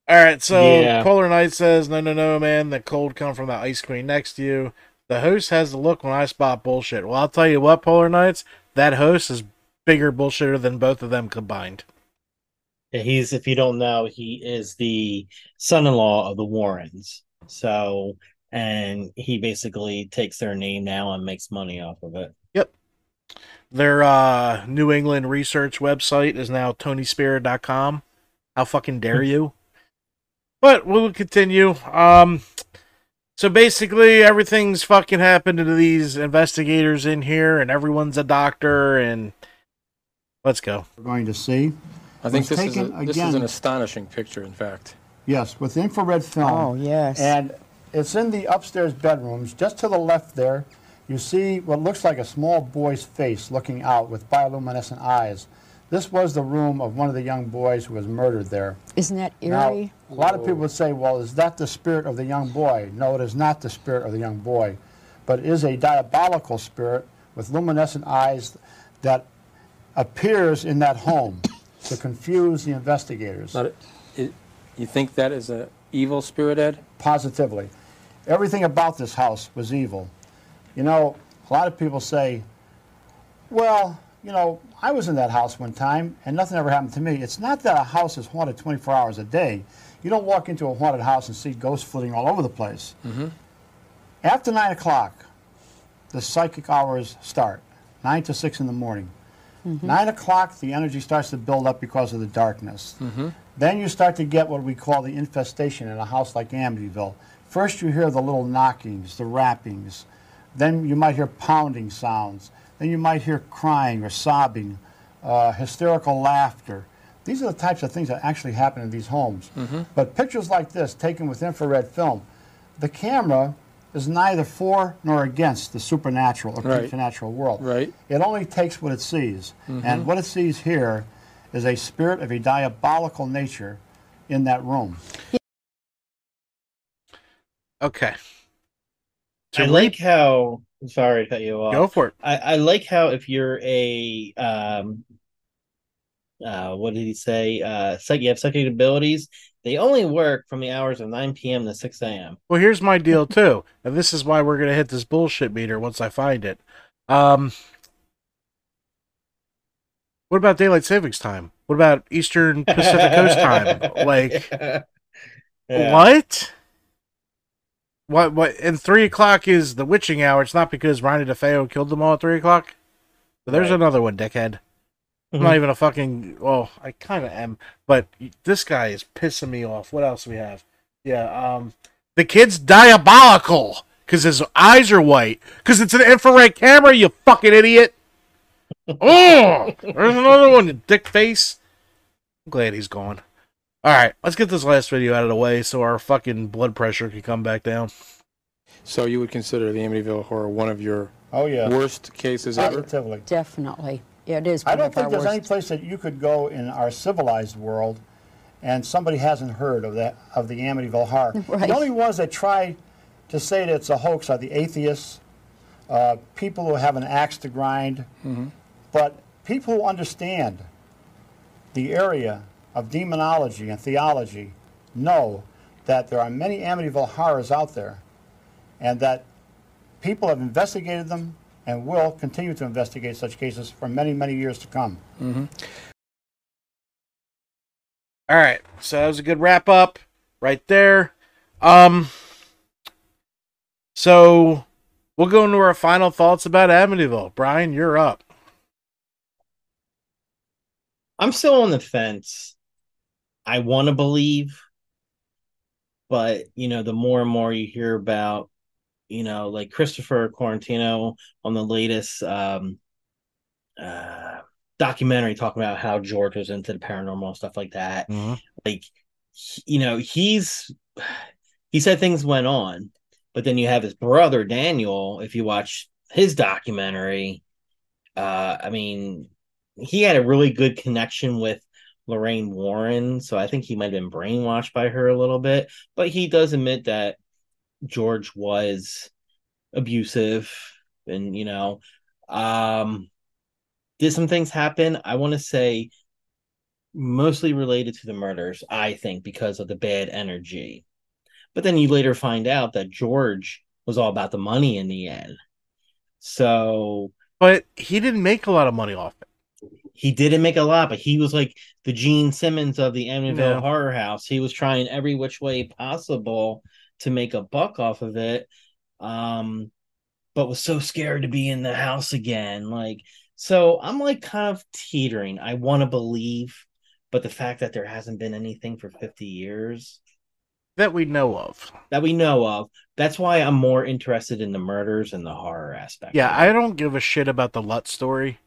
All right, so Yeah. Polar Knight says, "No, no, no, man. The cold come from the ice queen next to you. The host has the look when I spot bullshit. Well, I'll tell you what, Polar Knights, that host is bigger bullshitter than both of them combined. Yeah, he's if you don't know, he is the son-in-law of the Warrens. So, and he basically takes their name now and makes money off of it. Yep. Their uh, New England research website is now tonyspirit.com. How fucking dare you? But we'll continue. Um, so basically, everything's fucking happened to these investigators in here, and everyone's a doctor, and let's go. We're going to see. I think was this is, a, taken this is an astonishing picture, in fact. Yes, with infrared film. Oh, yes. And it's in the upstairs bedrooms. Just to the left there, you see what looks like a small boy's face looking out with bioluminescent eyes. This was the room of one of the young boys who was murdered there. Isn't that Now, eerie? a lot of people would say, well, is that the spirit of the young boy? No, it is not the spirit of the young boy, but it is a diabolical spirit with luminescent eyes that appears in that home <coughs> to confuse the investigators. Not a- it- you think that is an evil spirit, Ed? Positively. Everything about this house was evil. You know, a lot of people say, well, you know, I was in that house one time and nothing ever happened to me. It's not that a house is haunted 24 hours a day. You don't walk into a haunted house and see ghosts flitting all over the place. Mm-hmm. After 9 o'clock, the psychic hours start, 9 to 6 in the morning. 9 o'clock, the energy starts to build up because of the darkness. Mm-hmm. Then you start to get what we call the infestation in a house like Amityville. First, you hear the little knockings, the rappings. Then you might hear pounding sounds. Then you might hear crying or sobbing, uh, hysterical laughter. These are the types of things that actually happen in these homes. Mm-hmm. But pictures like this, taken with infrared film, the camera is neither for nor against the supernatural or Right. supernatural world. Right. It only takes what it sees. Mhm. And what it sees here is a spirit of a diabolical nature in that room. Okay. I like how. Sorry to cut you off. Go for it. I, I like how if you're a um, uh, what did he say? Uh, psych, you have psychic abilities. They only work from the hours of 9 p.m. to 6 a.m. Well, here's my deal too, and this is why we're gonna hit this bullshit meter once I find it. Um, what about daylight savings time? What about Eastern Pacific Coast time? <laughs> Like, Yeah. what? What? What? And three o'clock is the witching hour. It's not because Ronnie DeFeo killed them all at three o'clock. But there's Right. another one, dickhead. I'm not Mhm. even a fucking. Well, I kind of am, but this guy is pissing me off. What else we have? Yeah, um, the kid's diabolical because his eyes are white because it's an infrared camera. You fucking idiot! <laughs> oh, there's another one, dick face. I'm glad he's gone. All right, let's get this last video out of the way so our fucking blood pressure can come back down. So you would consider the Amityville Horror one of your Oh, yeah. worst cases ever? Positively. Definitely. Yeah, it is I don't think there's any place that you could go in our civilized world and somebody hasn't heard of that of the Amityville horror. Right. <laughs> The only ones that try to say that it's a hoax are the atheists, uh, people who have an axe to grind, but people who understand the area of demonology and theology know that there are many Amityville horrors out there and that people have investigated them and will continue to investigate such cases for many, many years to come. Mm-hmm. All right, so that was a good wrap up right there. Um, so we'll go into our final thoughts about Amityville. Brian, you're up. I'm still on the fence. I want to believe, but you know, the more and more you hear about, you know, like Christopher Quaratino on the latest um uh documentary talking about how George was into the paranormal stuff like that. Like you know, he's he said things went on, but then you have his brother Daniel, if you watch his documentary, uh I mean, he had a really good connection with Lorraine Warren, so I think he might have been brainwashed by her a little bit. But he does admit that George was abusive, and you know, um, did some things happen? I want to say mostly related to the murders. I think because of the bad energy. But then you later find out that George was all about the money in the end. So But he didn't make a lot of money off it. He didn't make a lot, but he was like the Gene Simmons of the Amityville Yeah. Horror House. He was trying every which way possible to make a buck off of it, um, but was so scared to be in the house again. Like, so I'm like kind of teetering. I want to believe, but the fact that there hasn't been anything for 50 years That we know of. that we know of, that's why I'm more interested in the murders and the horror aspect. Yeah, I don't give a shit about the Lutz story.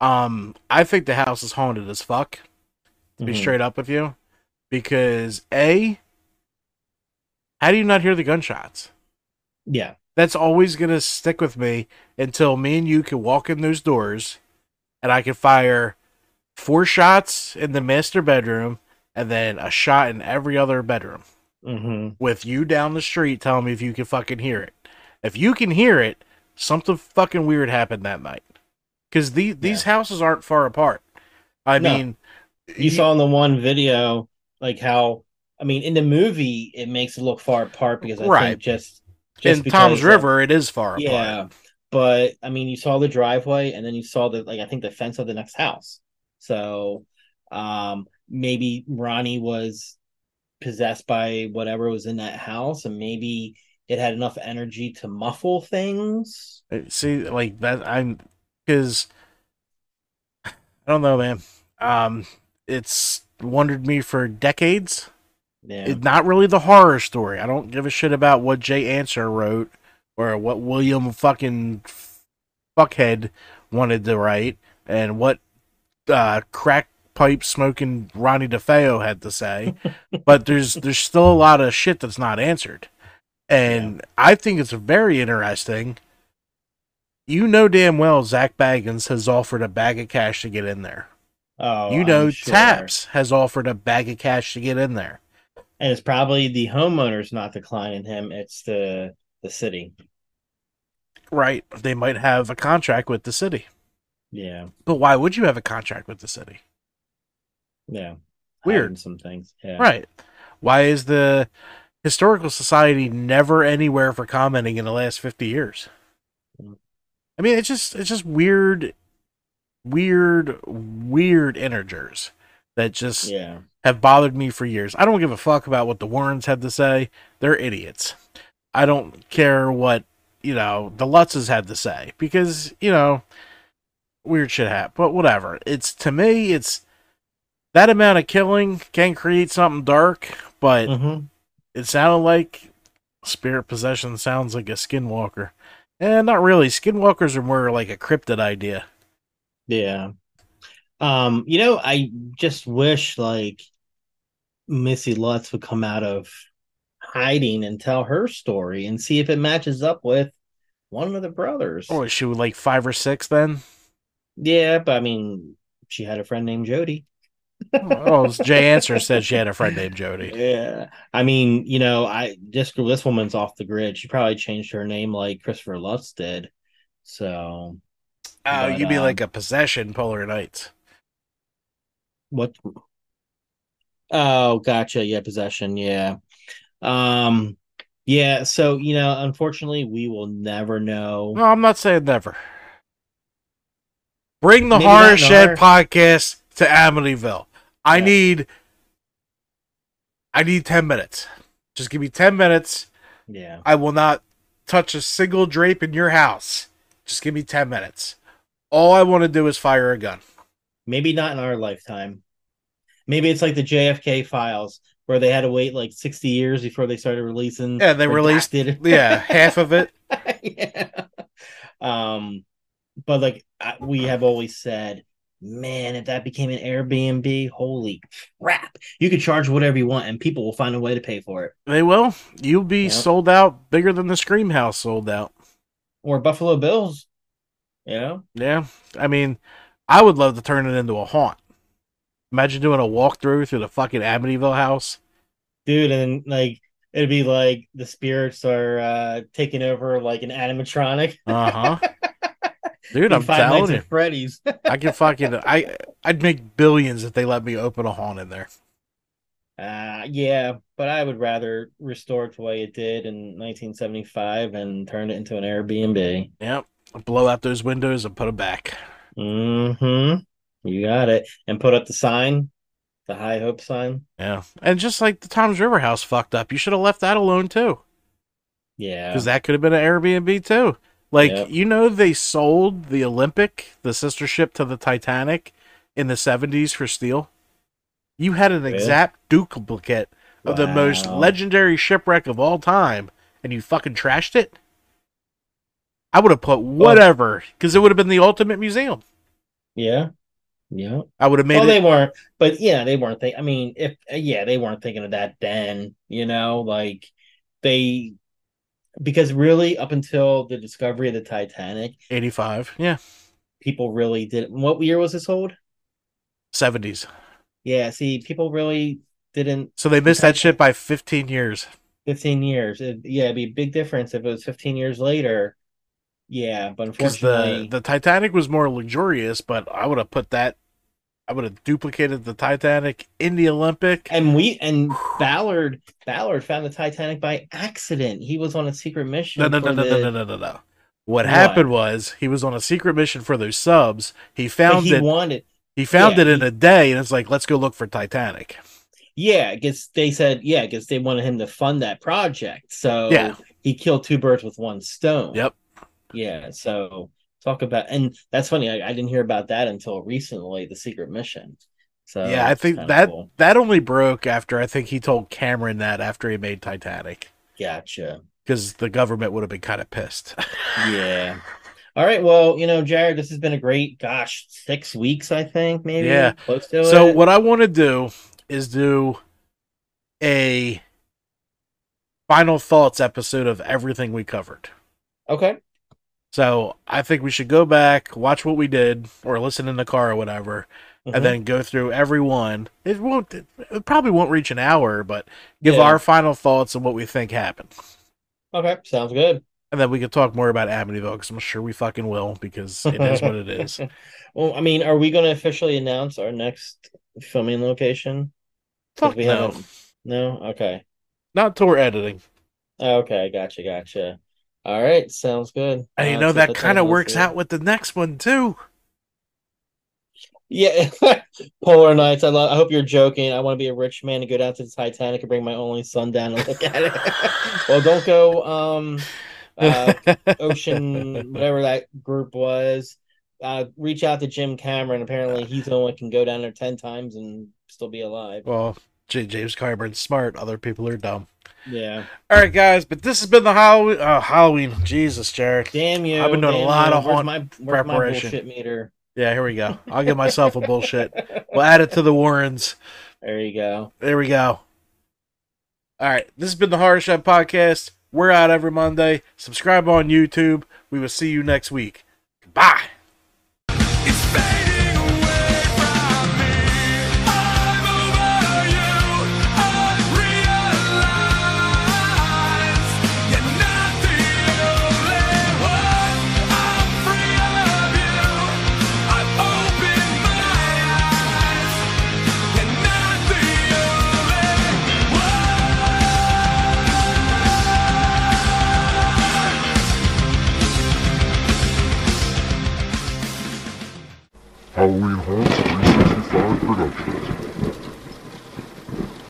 Um, I think the house is haunted as fuck. To be Mhm. straight up with you, because a How do you not hear the gunshots? Yeah. That's always going to stick with me until me and you can walk in those doors and I can fire four shots in the master bedroom and then a shot in every other bedroom Mm-hmm. with you down the street telling me if you can fucking hear it. If you can hear it, something fucking weird happened that night. Because these these houses aren't far apart. I No. mean, You saw in the one video like how I mean in the movie it makes it look far apart because I Right. think just just in Tom's because River, it is far apart. Yeah. But I mean you saw the driveway and then you saw the like I think the fence of the next house. So um maybe Ronnie was possessed by whatever was in that house and maybe it had enough energy to muffle things. Uh, See, like that, I'm because I don't know, man. Um, it's wondered me for decades. Yeah. It's not really the horror story. I don't give a shit about what Jay Anson wrote or what William fucking fuckhead wanted to write and what uh, crack pipe smoking Ronnie DeFeo had to say. <laughs> but there's there's still a lot of shit that's not answered. And I think it's very interesting. You know damn well Zak Bagans has offered a bag of cash to get in there. Oh, you know sure. Taps has offered a bag of cash to get in there. And it's probably the homeowners not declining him, it's the the city. Right. They might have a contract with the city. Yeah. But why would you have a contract with the city? Yeah. Weird. Some things. Yeah. Right. Why is the historical society never anywhere for commenting in the last 50 years? Mm. I mean, it's just it's just weird weird weird integers that just Yeah. have bothered me for years. I don't give a fuck about what the Warrens had to say. They're idiots. I don't care what, you know, the Lutzes had to say because, you know, weird shit happened. But whatever. It's to me, it's that amount of killing can create something dark, but Mm-hmm. it sounded like spirit possession sounds like a skinwalker. And not really. Skinwalkers are more like a cryptid idea. Yeah. Um, you know, I just wish like Missy Lutz would come out of hiding and tell her story and see if it matches up with one of the brothers. Or is she was like five or six then? Yeah, but I mean, she had a friend named Jody. Oh, Jay Anson said she had a friend named Jody. <laughs> Yeah. I mean, you know, I just this woman's off the grid. She probably changed her name like Christopher Lutz did. So Oh, But, you mean um, like a possession Polar Knights? what Oh, gotcha. Yeah, possession. Yeah. Um yeah, so you know, unfortunately we will never know. No, I'm not saying never. Bring the Maybe Horror Shed horror. podcast to Amityville. I need I need 10 minutes. Just give me 10 minutes. Yeah. I will not touch a single drape in your house. Just give me 10 minutes. All I want to do is fire a gun. Maybe not in our lifetime. Maybe it's like the JFK files where they had to wait like 60 years before they started releasing. Yeah, they released it. <laughs> yeah, half of it. <laughs> yeah. Um, but like we have always said, man, if that became an Airbnb, holy crap, you could charge whatever you want, and people will find a way to pay for it. They will. You'll be Yep. sold out bigger than the Scream House sold out. Or Buffalo Bills, you know? Yeah. I mean, I would love to turn it into a haunt. Imagine doing a walkthrough through the fucking Amityville house. dude, and like it'd be like the spirits are uh taking over like an animatronic. Uh huh. <laughs> Dude, I'm telling you. Freddy's. I can fucking I I'd make billions if they let me open a haunt in there. Uh yeah, but I would rather restore it the way it did in 1975 and turn it into an Airbnb. Yep. Blow out those windows and put them back. Mm-hmm. You got it. And put up the sign, the High Hope sign. Yeah. And just like the Toms River house fucked up, you should have left that alone too. Yeah. Because that could have been an Airbnb too. Like, Yep. you know, they sold the Olympic, the sister ship to the Titanic, in the 70s for steel. You had an Really? exact duplicate of the most legendary shipwreck of all time, and you fucking trashed it? I would have put whatever, because it would have been the ultimate museum. Yeah. Yeah. I would have made well, it. they weren't, but yeah, they weren't. Think. I mean, if yeah, they weren't thinking of that then. You know, like they because really up until the discovery of the Titanic, 85. Yeah. people really didn't. What year was this sold? 70s. Yeah, see, people really didn't. So they missed that shit by 15 years. 15 years. It, yeah, it'd be a big difference if it was 15 years later. Yeah, but Because the, the Titanic was more luxurious, but I would have put that, I would have duplicated the Titanic in the Olympic. and we and Ballard Ballard found the Titanic by accident. He was on a secret mission. No, no, no, no, the- no, no, no, no, no. What What? happened was he was on a secret mission for those subs. He found he it. wanted. He found yeah, it in a day, and it's like, let's go look for Titanic. Yeah, I guess they said yeah, I guess they wanted him to fund that project. So Yeah. he killed two birds with one stone. Yep. Yeah. So talk about and that's funny. I, I didn't hear about that until recently. The secret mission. So yeah, I think that cool. that only broke after I think he told Cameron that after he made Titanic Gotcha. because the government would have been kind of pissed. <laughs> Yeah. All right. Well, you know, Jared, this has been a great, gosh, six weeks, I think, maybe. Yeah. Close to so it. what I want to do is do a final thoughts episode of everything we covered. Okay. So I think we should go back, watch what we did, or listen in the car or whatever, Mhm. and then go through every one. It won't. It probably won't reach an hour, but give Yeah. our final thoughts on what we think happened, Okay. Sounds good. and then we can talk more about Amityville because I'm sure we fucking will because it is what it is. <laughs> well, I mean, are we going to officially announce our next filming location? Fuck we no. haven't- No. Okay. Not tour editing. Okay. Gotcha. Gotcha. All right. Sounds good. And you Uh, know that kind of works out with the next one too. Yeah, <laughs> Polar Knights. I love. I hope you're joking. I want to be a rich man and go down to the Titanic and bring my only son down and look at it. <laughs> well, don't go. Um, <laughs> uh, Ocean, whatever that group was. Uh, reach out to Jim Cameron. Apparently, he's the only one can go down there ten times and still be alive. Well, J- James Cameron's smart. Other people are dumb. Yeah. All right, guys, but this has been the Halloween. Uh, Halloween. Jesus, Jared. Damn you! I've been doing a lot you. of haunt my, my preparation. bullshit meter? Yeah, here we go. I'll give myself a bullshit. <laughs> We'll add it to the Warrens. There you go. There we go. All right, this has been the Horror Shed Podcast. We're out every Monday. Subscribe on YouTube. We will see you next week. Bye. 365 production.